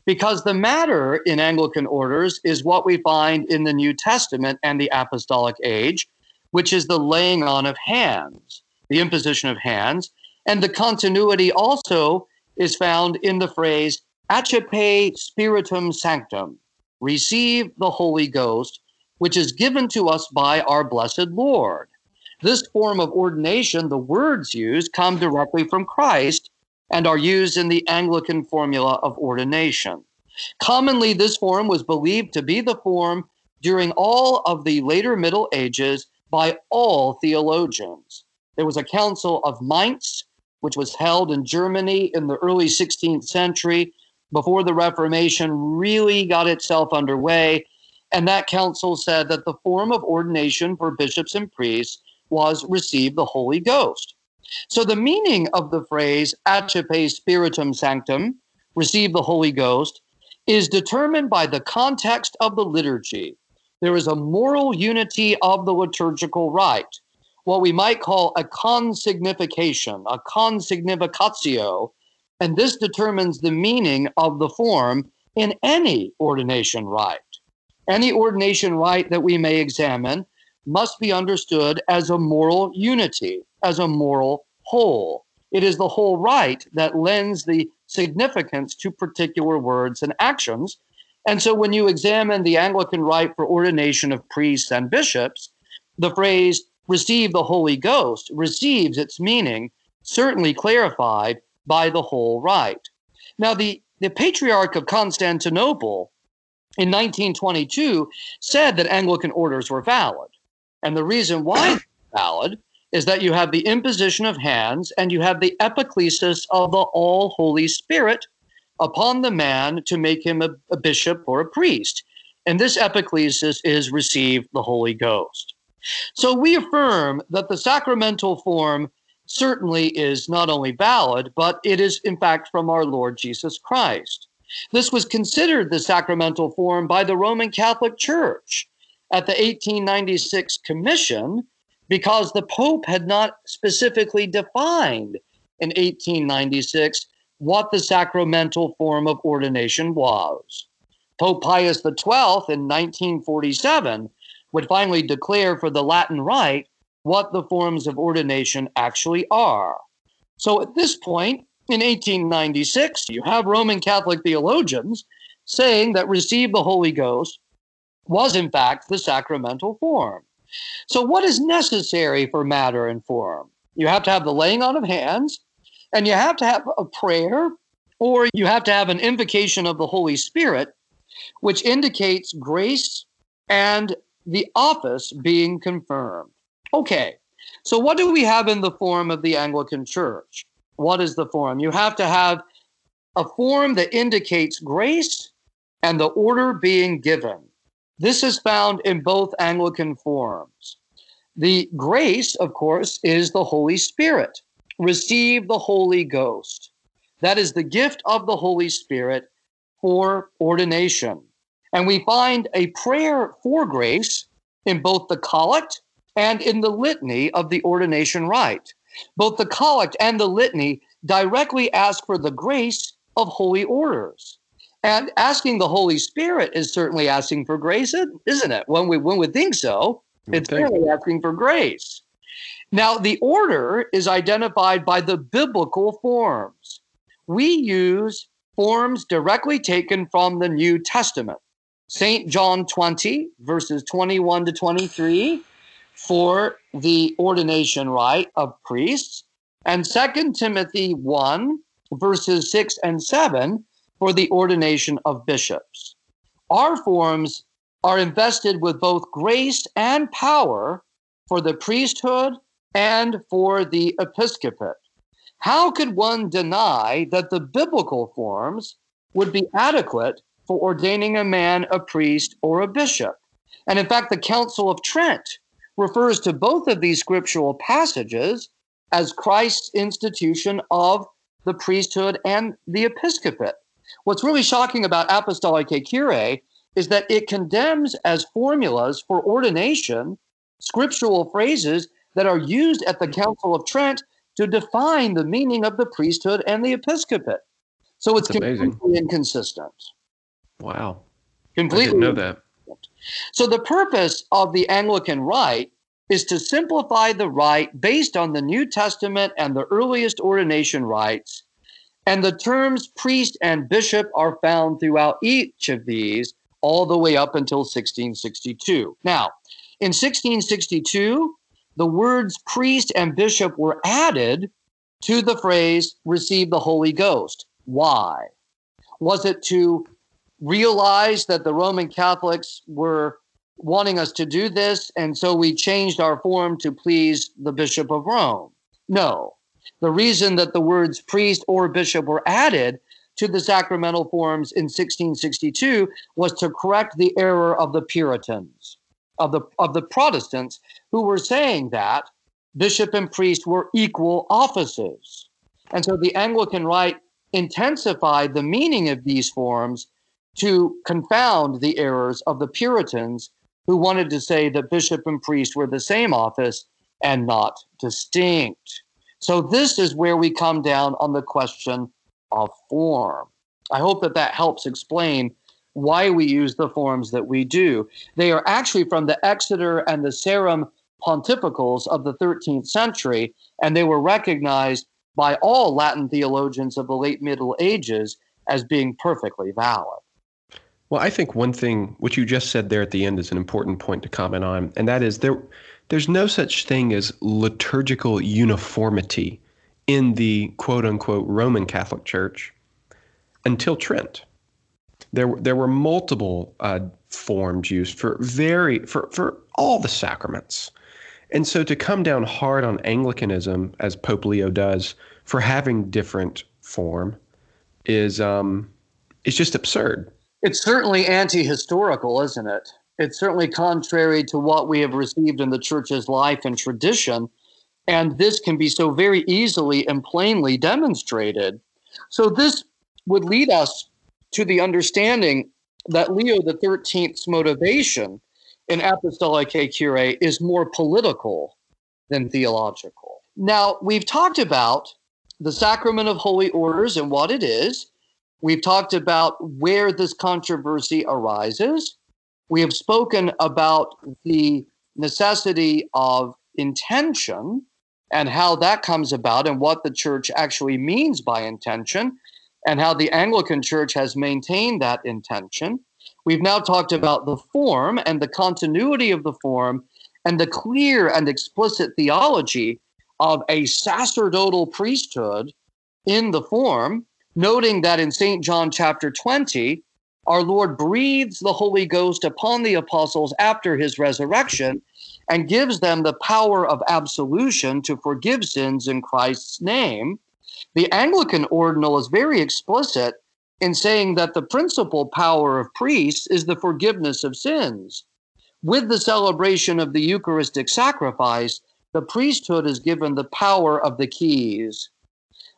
Because the matter in Anglican orders is what we find in the New Testament and the Apostolic Age, which is the laying on of hands, the imposition of hands. And the continuity also is found in the phrase accipe spiritum sanctum, receive the Holy Ghost, which is given to us by our blessed Lord. This form of ordination, the words used, come directly from Christ and are used in the Anglican formula of ordination. Commonly, this form was believed to be the form during all of the later Middle Ages by all theologians. There was a Council of Mainz, which was held in Germany in the early 16th century before the Reformation really got itself underway. And that council said that the form of ordination for bishops and priests was receive the Holy Ghost. So the meaning of the phrase accipe spiritum sanctum, receive the Holy Ghost, is determined by the context of the liturgy. There is a moral unity of the liturgical rite, what we might call a consignification, a consignificatio, and this determines the meaning of the form in any ordination rite. Any ordination rite that we may examine must be understood as a moral unity, as a moral whole. It is the whole rite that lends the significance to particular words and actions. And so when you examine the Anglican rite for ordination of priests and bishops, the phrase receive the Holy Ghost receives its meaning, certainly clarified by the whole rite. Now, the, the Patriarch of Constantinople in 1922 said that Anglican orders were valid. And the reason why valid is that you have the imposition of hands and you have the epiclesis of the all Holy Spirit upon the man to make him a, a bishop or a priest. And this epiclesis is receive the Holy Ghost. So we affirm that the sacramental form certainly is not only valid, but it is in fact from our Lord Jesus Christ. This was considered the sacramental form by the Roman Catholic Church at the 1896 Commission because the Pope had not specifically defined in 1896 what the sacramental form of ordination was. Pope Pius XII in 1947 would finally declare for the Latin Rite what the forms of ordination actually are. So at this point, in 1896, you have Roman Catholic theologians saying that receive the Holy Ghost was in fact the sacramental form. So, what is necessary for matter and form? You have to have the laying on of hands, and you have to have a prayer, or you have to have an invocation of the Holy Spirit, which indicates grace and the office being confirmed. Okay, so what do we have in the form of the Anglican Church? What is the form? You have to have a form that indicates grace and the order being given. This is found in both Anglican forms. The grace, of course, is the Holy Spirit. Receive the Holy Ghost. That is the gift of the Holy Spirit for ordination. And we find a prayer for grace in both the collect and in the litany of the ordination rite. Both the collect and the litany directly ask for the grace of holy orders. And asking the Holy Spirit is certainly asking for grace, isn't it? When we when we think so, it's think. really asking for grace. Now, the order is identified by the biblical forms. We use forms directly taken from the New Testament. St. John 20, verses 21 to 23, for the ordination rite of priests, and 2 Timothy 1, verses 6 and 7, for the ordination of bishops. Our forms are invested with both grace and power for the priesthood and for the episcopate. How could one deny that the biblical forms would be adequate for ordaining a man a priest or a bishop. And in fact, the Council of Trent refers to both of these scriptural passages as Christ's institution of the priesthood and the episcopate. What's really shocking about apostolicae curae is that it condemns as formulas for ordination scriptural phrases that are used at the Council of Trent to define the meaning of the priesthood and the episcopate. So it's completely inconsistent. Wow. Completely. I didn't know that. So the purpose of the Anglican Rite is to simplify the rite based on the New Testament and the earliest ordination rites. And the terms priest and bishop are found throughout each of these all the way up until 1662. Now, in 1662, the words priest and bishop were added to the phrase receive the Holy Ghost. Why? Was it to realized that the Roman Catholics were wanting us to do this, and so we changed our form to please the Bishop of Rome. No. The reason that the words priest or bishop were added to the sacramental forms in 1662 was to correct the error of the Puritans, of the, of the Protestants, who were saying that bishop and priest were equal offices. And so the Anglican Rite intensified the meaning of these forms to confound the errors of the Puritans who wanted to say that bishop and priest were the same office and not distinct. So, this is where we come down on the question of form. I hope that that helps explain why we use the forms that we do. They are actually from the Exeter and the Sarum pontificals of the 13th century, and they were recognized by all Latin theologians of the late Middle Ages as being perfectly valid. Well, I think one thing what you just said there at the end is an important point to comment on, and that is there there's no such thing as liturgical uniformity in the quote unquote Roman Catholic Church until Trent. There, there were multiple uh, forms used for very for, for all the sacraments. And so to come down hard on Anglicanism, as Pope Leo does, for having different form is um, is just absurd. It's certainly anti-historical, isn't it? It's certainly contrary to what we have received in the church's life and tradition. And this can be so very easily and plainly demonstrated. So, this would lead us to the understanding that Leo XIII's motivation in Apostolicae Curae is more political than theological. Now, we've talked about the sacrament of holy orders and what it is. We've talked about where this controversy arises. We have spoken about the necessity of intention and how that comes about and what the church actually means by intention and how the Anglican church has maintained that intention. We've now talked about the form and the continuity of the form and the clear and explicit theology of a sacerdotal priesthood in the form, noting that in St. John chapter 20, our Lord breathes the Holy Ghost upon the apostles after his resurrection and gives them the power of absolution to forgive sins in Christ's name. The Anglican ordinal is very explicit in saying that the principal power of priests is the forgiveness of sins. With the celebration of the Eucharistic sacrifice, the priesthood is given the power of the keys.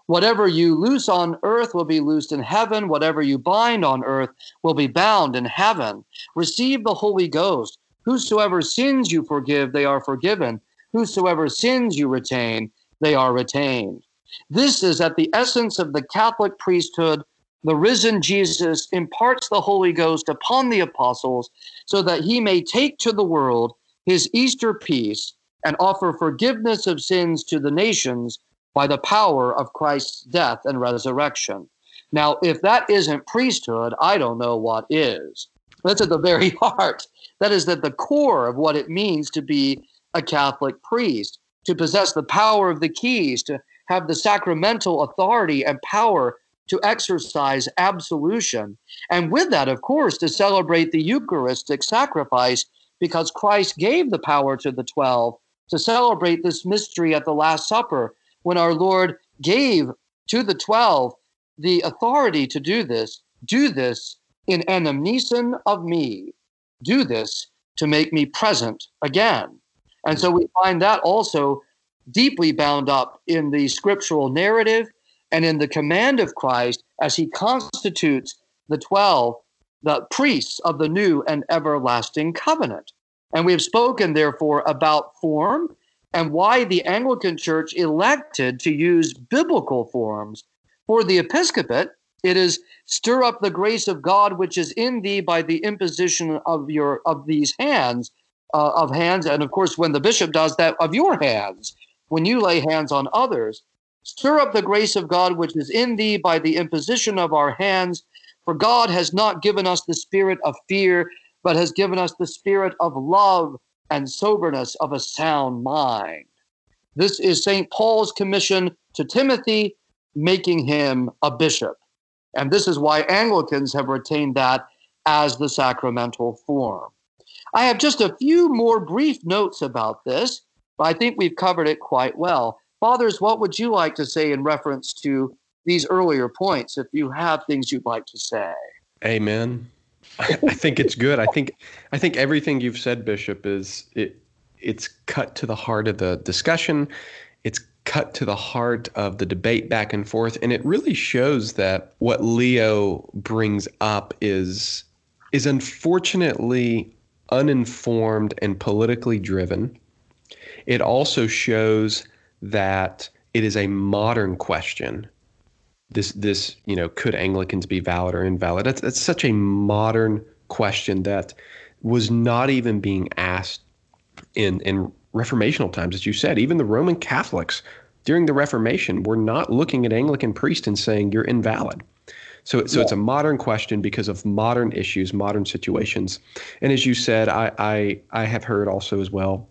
Whatever you loose on earth will be loosed in heaven. Whatever you bind on earth will be bound in heaven. Receive the Holy Ghost. Whosoever sins you forgive, they are forgiven. Whosoever sins you retain, they are retained. This is at the essence of the Catholic priesthood. The risen Jesus imparts the Holy Ghost upon the apostles so that he may take to the world his Easter peace and offer forgiveness of sins to the nations by the power of Christ's death and resurrection. Now, if that isn't priesthood, I don't know what is. That's at the very heart that is at the core of what it means to be a Catholic priest, to possess the power of the keys, to have the sacramental authority and power to exercise absolution. And with that, of course, to celebrate the Eucharistic sacrifice, because Christ gave the power to the 12 to celebrate this mystery at the Last Supper when our Lord gave to the 12 the authority to do this. Do this in anamnesis of me do this to make me present again. And so we find that also deeply bound up in the scriptural narrative and in the command of Christ as he constitutes the 12, the priests of the new and everlasting covenant. And we have spoken, therefore, about form and why the Anglican Church elected to use biblical forms for the episcopate it is stir up the grace of God which is in thee by the imposition of your of these hands uh, of hands, and of course when the bishop does that of your hands when you lay hands on others. Stir up the grace of God which is in thee by the imposition of our hands. For God has not given us the spirit of fear, but has given us the spirit of love and soberness of a sound mind. This is St. Paul's commission to Timothy, making him a bishop. And this is why Anglicans have retained that as the sacramental form. I have just a few more brief notes about this, but I think we've covered it quite well. Fathers, what would you like to say in reference to these earlier points if you have things you'd like to say? Amen. I, think it's good. I think I think everything you've said, Bishop, is it it's cut to the heart of the discussion. It's cut to the heart of the debate back and forth and it really shows that what Leo brings up is is unfortunately uninformed and politically driven. It also shows that it is a modern question. This this, you know, could Anglicans be valid or invalid? That's that's such a modern question that was not even being asked in in reformational times, as you said, even the Roman Catholics during the Reformation were not looking at Anglican priests and saying you're invalid. So, so yeah. it's a modern question because of modern issues, modern situations. And as you said, I, I, I have heard also as well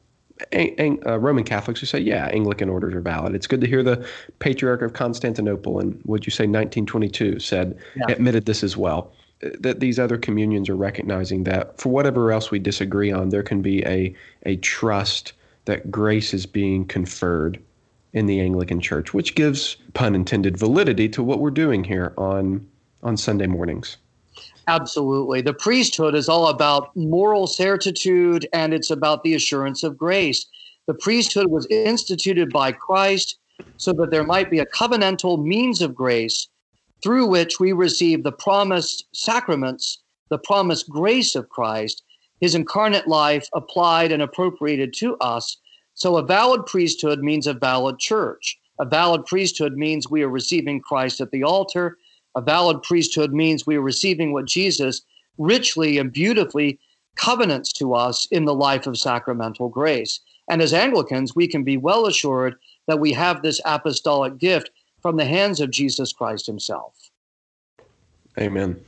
uh, Roman Catholics who say, yeah, Anglican orders are valid. It's good to hear the Patriarch of Constantinople in, would you say, 1922 said, yeah. admitted this as well. that these other communions are recognizing that for whatever else we disagree on, there can be a a trust that grace is being conferred in the Anglican Church, which gives pun intended validity to what we're doing here on on Sunday mornings. Absolutely. The priesthood is all about moral certitude and it's about the assurance of grace. The priesthood was instituted by Christ so that there might be a covenantal means of grace through which we receive the promised sacraments, the promised grace of Christ, his incarnate life applied and appropriated to us. So a valid priesthood means a valid church. A valid priesthood means we are receiving Christ at the altar. A valid priesthood means we are receiving what Jesus richly and beautifully covenants to us in the life of sacramental grace. And as Anglicans, we can be well assured that we have this apostolic gift from the hands of Jesus Christ himself. Amen.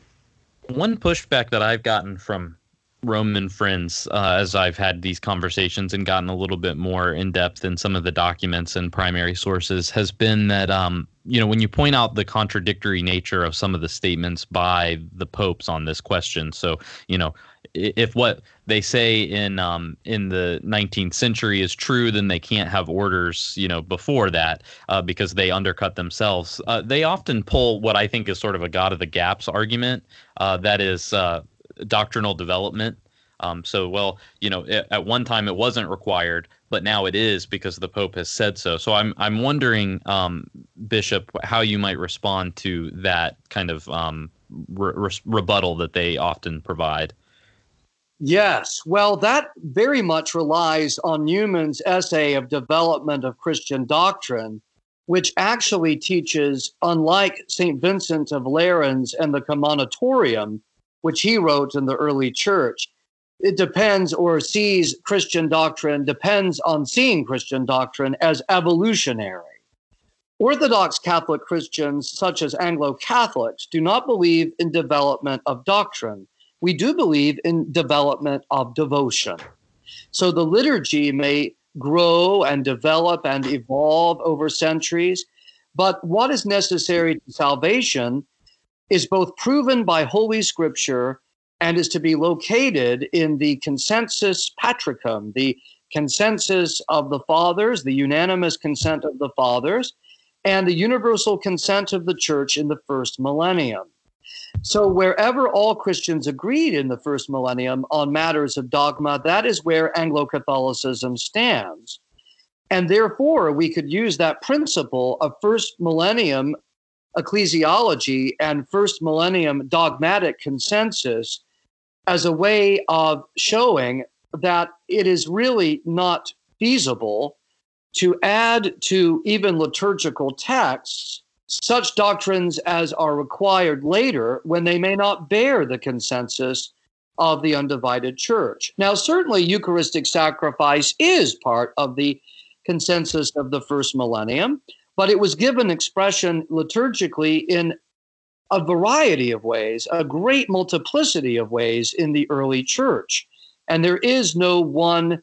One pushback that I've gotten from Roman friends uh, as I've had these conversations and gotten a little bit more in depth in some of the documents and primary sources has been that um, you know when you point out the contradictory nature of some of the statements by the popes on this question. So you know if what they say in um, in the 19th century is true, then they can't have orders, you know, before that uh, because they undercut themselves. Uh, they often pull what I think is sort of a God of the gaps argument. Uh, that is uh, doctrinal development. Um, so, well, you know, it, at one time it wasn't required, but now it is because the Pope has said so. So, I'm I'm wondering, um, Bishop, how you might respond to that kind of um, re- rebuttal that they often provide. Yes. Well, that very much relies on Newman's essay of development of Christian doctrine, which actually teaches, unlike St. Vincent of Lerins and the Commonitorium, which he wrote in the early church, it depends or sees Christian doctrine, depends on seeing Christian doctrine as evolutionary. Orthodox Catholic Christians, such as Anglo Catholics, do not believe in development of doctrine we do believe in development of devotion. So the liturgy may grow and develop and evolve over centuries, but what is necessary to salvation is both proven by Holy Scripture and is to be located in the consensus patricum, the consensus of the fathers, the unanimous consent of the fathers, and the universal consent of the church in the first millennium. So, wherever all Christians agreed in the first millennium on matters of dogma, that is where Anglo Catholicism stands. And therefore, we could use that principle of first millennium ecclesiology and first millennium dogmatic consensus as a way of showing that it is really not feasible to add to even liturgical texts such doctrines as are required later when they may not bear the consensus of the undivided church. Now, certainly, Eucharistic sacrifice is part of the consensus of the first millennium, but it was given expression liturgically in a variety of ways, a great multiplicity of ways in the early church. And there is no one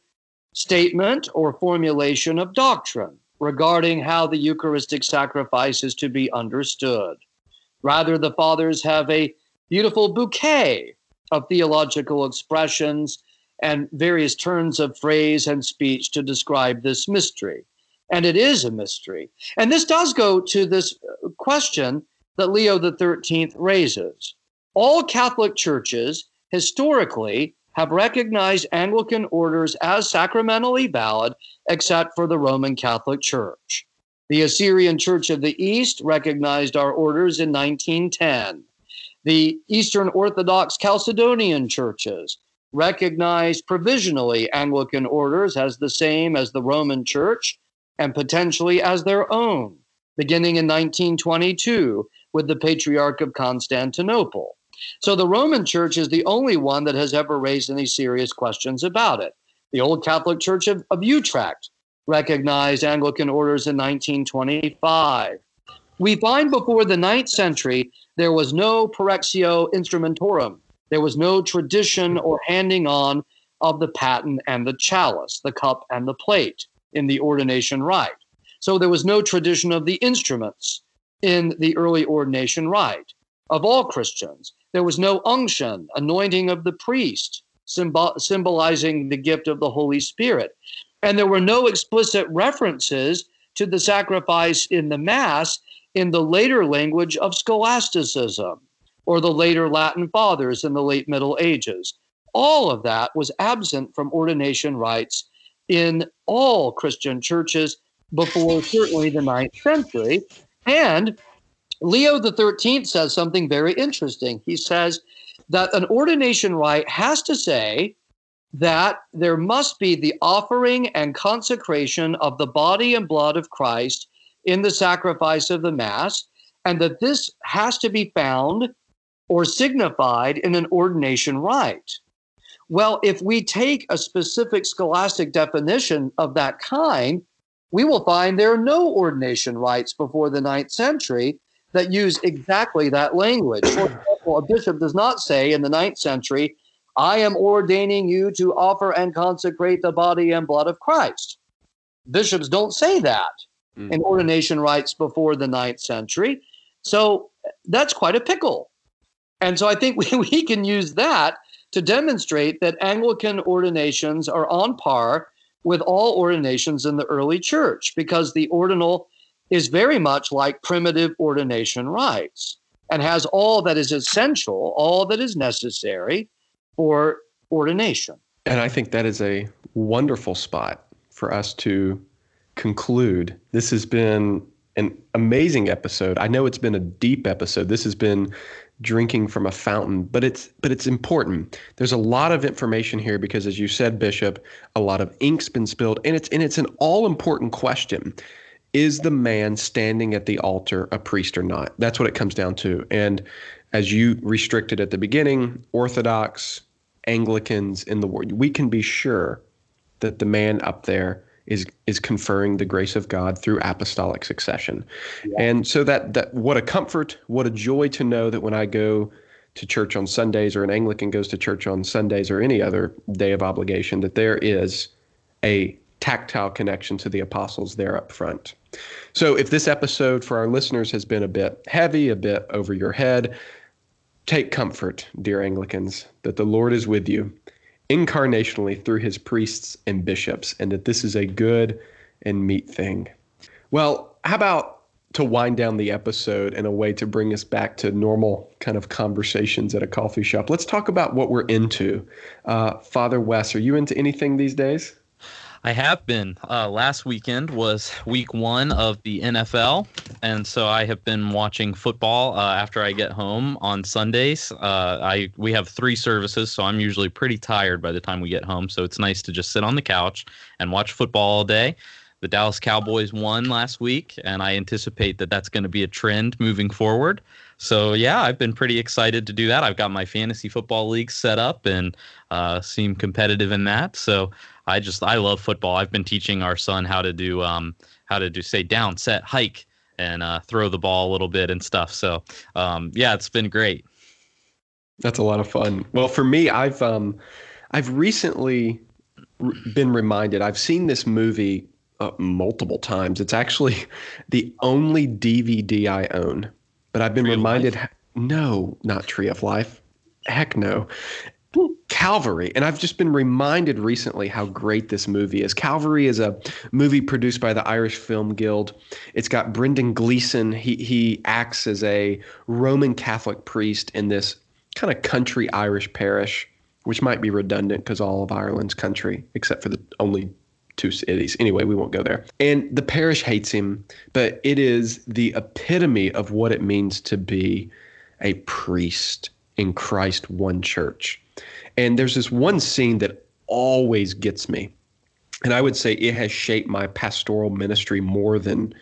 statement or formulation of doctrine regarding how the Eucharistic sacrifice is to be understood. Rather, the fathers have a beautiful bouquet of theological expressions and various turns of phrase and speech to describe this mystery. And it is a mystery. And this does go to this question that Leo XIII raises. All Catholic churches historically have recognized Anglican orders as sacramentally valid, except for the Roman Catholic Church. The Assyrian Church of the East recognized our orders in 1910. The Eastern Orthodox Chalcedonian churches recognized provisionally Anglican orders as the same as the Roman Church and potentially as their own, beginning in 1922 with the Patriarch of Constantinople. So the Roman Church is the only one that has ever raised any serious questions about it. The Old Catholic Church of, of Utrecht recognized Anglican orders in 1925. We find before the ninth century there was no porrectio instrumentorum. There was no tradition or handing on of the paten and the chalice, the cup and the plate in the ordination rite. So there was no tradition of the instruments in the early ordination rite of all Christians. There was no unction, anointing of the priest, symbol- symbolizing the gift of the Holy Spirit. And there were no explicit references to the sacrifice in the Mass in the later language of scholasticism or the later Latin fathers in the late Middle Ages. All of that was absent from ordination rites in all Christian churches before certainly the ninth century. And Leo XIII says something very interesting. He says that an ordination rite has to say that there must be the offering and consecration of the body and blood of Christ in the sacrifice of the Mass, and that this has to be found or signified in an ordination rite. Well, if we take a specific scholastic definition of that kind, we will find there are no ordination rites before the ninth century that use exactly that language. For example, a bishop does not say in the ninth century, I am ordaining you to offer and consecrate the body and blood of Christ. Bishops don't say that mm. in ordination rites before the ninth century. So that's quite a pickle. And so I think we, we can use that to demonstrate that Anglican ordinations are on par with all ordinations in the early church because the ordinal is very much like primitive ordination rites and has all that is essential, all that is necessary for ordination. And I think that is a wonderful spot for us to conclude. This has been an amazing episode. I know it's been a deep episode. This has been drinking from a fountain, but it's but it's important. There's a lot of information here because as you said Bishop, a lot of ink's been spilled and it's and it's an all important question is the man standing at the altar a priest or not? That's what it comes down to. And as you restricted at the beginning, Orthodox, Anglicans in the world, we can be sure that the man up there is is conferring the grace of God through apostolic succession. Yeah. And so that that what a comfort, what a joy to know that when I go to church on Sundays or an Anglican goes to church on Sundays or any other day of obligation that there is a tactile connection to the apostles there up front. So, if this episode for our listeners has been a bit heavy, a bit over your head, take comfort, dear Anglicans, that the Lord is with you incarnationally through his priests and bishops, and that this is a good and meet thing. Well, how about to wind down the episode in a way to bring us back to normal kind of conversations at a coffee shop? Let's talk about what we're into. Uh, Father Wes, are you into anything these days? I have been. Uh, last weekend was week one of the NFL, and so I have been watching football uh, after I get home on Sundays. Uh, I we have three services, so I'm usually pretty tired by the time we get home. So it's nice to just sit on the couch and watch football all day. The Dallas Cowboys won last week, and I anticipate that that's going to be a trend moving forward. So yeah, I've been pretty excited to do that. I've got my fantasy football league set up and uh, seem competitive in that. So I just I love football. I've been teaching our son how to do um how to do say down, set, hike, and uh, throw the ball a little bit and stuff. So um, yeah, it's been great. That's a lot of fun. Well, for me, I've um, I've recently r- been reminded. I've seen this movie uh, multiple times. It's actually the only DVD I own, but I've been Tree reminded. No, not Tree of Life. Heck no. Calvary. And I've just been reminded recently how great this movie is. Calvary is a movie produced by the Irish Film Guild. It's got Brendan Gleeson. He he acts as a Roman Catholic priest in this kind of country Irish parish, which might be redundant because all of Ireland's country, except for the only two cities. Anyway, we won't go there. And the parish hates him, but it is the epitome of what it means to be a priest in Christ one church. And there's this one scene that always gets me. And I would say it has shaped my pastoral ministry more than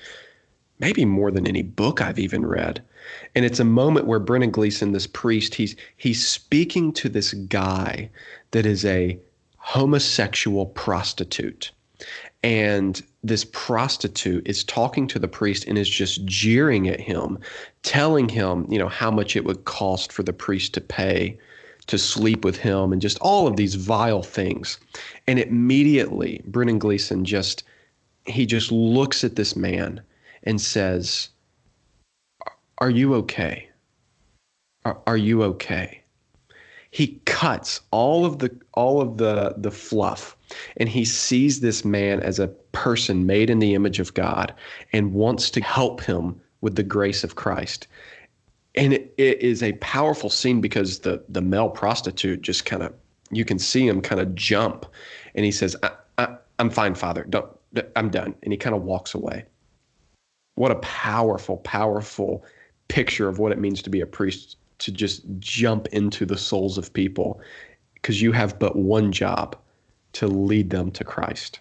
maybe more than any book I've even read. And it's a moment where Brendan Gleeson, this priest, he's he's speaking to this guy that is a homosexual prostitute. And this prostitute is talking to the priest and is just jeering at him, telling him, you know, how much it would cost for the priest to pay to sleep with him and just all of these vile things. And immediately, Brendan Gleeson just he just looks at this man and says, "Are you okay? are, are you okay? He cuts all of the all of the the fluff and he sees this man as a person made in the image of God and wants to help him with the grace of Christ. And it, it is a powerful scene because the the male prostitute just kind of you can see him kind of jump. And he says I, I, i'm fine father. Don't i'm done. And he kind of walks away. What a powerful powerful picture of what it means to be a priest to just jump into the souls of people. Because you have but one job to lead them to christ.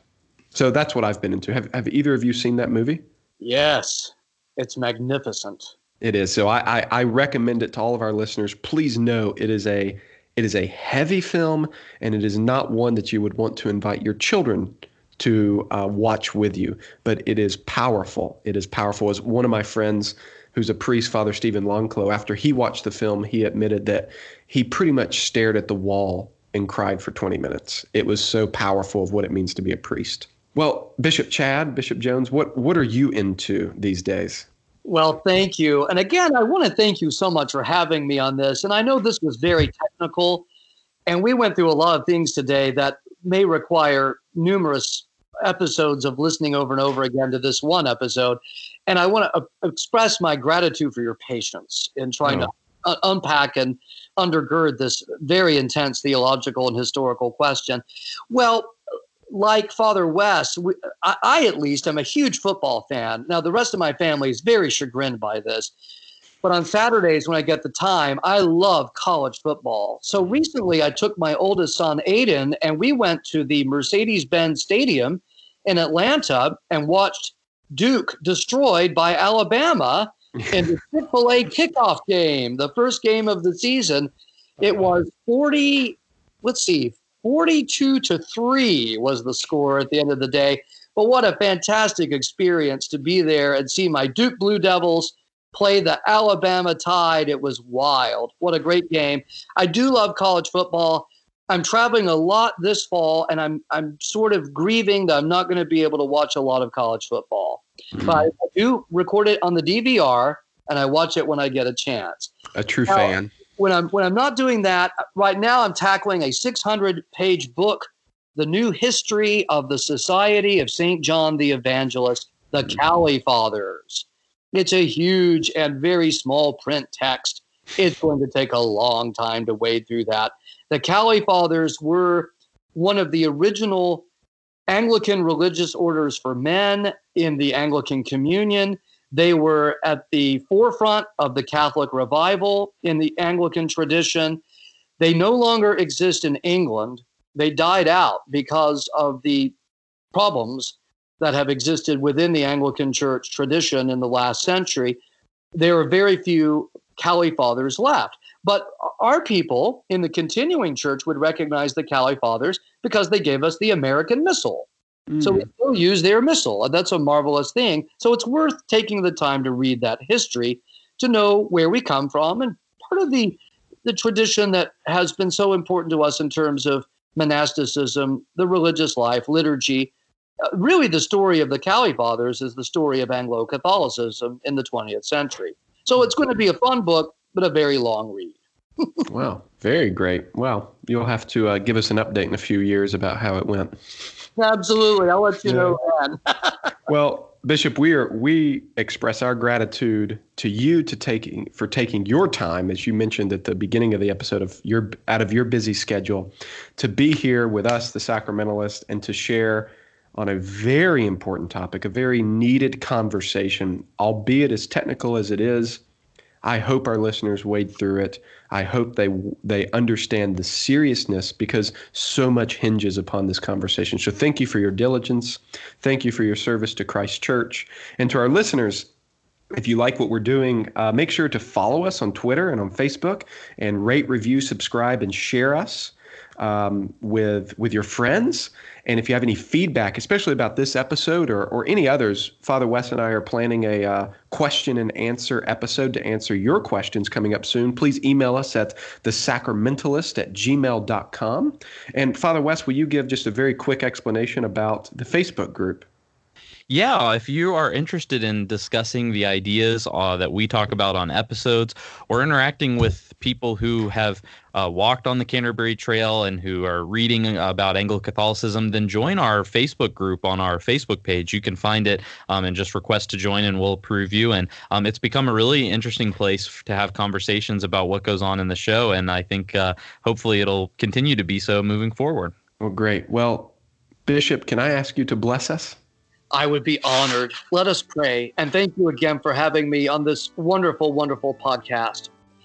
So that's what i've been into. Have, have either of you seen that movie? Yes. It's magnificent it is so I, I i recommend it to all of our listeners please know it is a it is a heavy film, and it is not one that you would want to invite your children to uh, watch with you. But it is powerful. It is powerful. As one of my friends, who's a priest, Father Stephen Longclow, after he watched the film, he admitted that he pretty much stared at the wall and cried for 20 minutes. It was so powerful of what it means to be a priest. Well, Bishop Chad, Bishop Jones, what what are you into these days? Well, thank you. And again, I want to thank you so much for having me on this. And I know this was very technical, and we went through a lot of things today that may require numerous episodes of listening over and over again to this one episode. And I want to uh, express my gratitude for your patience in trying oh. to uh, unpack and undergird this very intense theological and historical question. Well, like Father Wes, we, I, I, at least am a huge football fan. Now, the rest of my family is very chagrined by this. But on Saturdays, when I get the time, I love college football. So mm-hmm. recently, I took my oldest son, Aiden, and we went to the Mercedes Benz Stadium in Atlanta and watched Duke destroyed by Alabama in the Chick fil A kickoff game, the first game of the season. It was 40, let's see, 42 to 3 was the score at the end of the day. But what a fantastic experience to be there and see my Duke Blue Devils play the Alabama Tide. It was wild. What a great game. I do love college football. I'm traveling a lot this fall and I'm I'm sort of grieving that I'm not going to be able to watch a lot of college football. Mm-hmm. But I do record it on the DVR and I watch it when I get a chance. A true now, fan when I'm when I'm not doing that right now, I'm tackling a 600 page book, the new history of the Society of Saint John the Evangelist, the mm-hmm. Cowley Fathers. It's a huge and very small print text. It's going to take a long time to wade through that. The Cowley Fathers were one of the original Anglican religious orders for men in the Anglican Communion. They were at the forefront of the Catholic revival in the Anglican tradition. They no longer exist in England. They died out because of the problems that have existed within the Anglican Church tradition in the last century. There are very few Cowley Fathers left. But our people in the continuing church would recognize the Cowley Fathers because they gave us the American Missal. Mm. So we mm. still use their missal. And that's a marvelous thing. So it's worth taking the time to read that history to know where we come from and part of the the tradition that has been so important to us in terms of monasticism, the religious life, liturgy. Uh, really, the story of the Cowley Fathers is the story of Anglo Catholicism in the 20th century. So it's going to be a fun book, but a very long read. wow, very great. Well, you'll have to uh, give us an update in a few years about how it went. Absolutely. I'll let you yeah. know, man. well, Bishop, we are we express our gratitude to you to taking for taking your time, as you mentioned at the beginning of the episode, of your out of your busy schedule, to be here with us, the Sacramentalist, and to share on a very important topic, a very needed conversation, albeit as technical as it is. I hope our listeners wade through it. I hope they they understand the seriousness because so much hinges upon this conversation. So thank you for your diligence. Thank you for your service to Christ Church and to our listeners. If you like what we're doing, uh, make sure to follow us on Twitter and on Facebook and rate, review, subscribe, and share us um, with with your friends. And if you have any feedback, especially about this episode or, or any others, Father Wes and I are planning a uh, question and answer episode to answer your questions coming up soon. Please email us at the sacramentalist at gmail.com. And Father Wes, will you give just a very quick explanation about the Facebook group? Yeah, if you are interested in discussing the ideas uh, that we talk about on episodes or interacting with people who have uh, walked on the Canterbury Trail and who are reading about Anglo Catholicism, then join our Facebook group on our Facebook page. You can find it um, and just request to join, and we'll approve you. And um, it's become a really interesting place to have conversations about what goes on in the show. And I think uh, hopefully it'll continue to be so moving forward. Well, great. Well, Bishop, can I ask you to bless us? I would be honored. Let us pray. And thank you again for having me on this wonderful, wonderful podcast.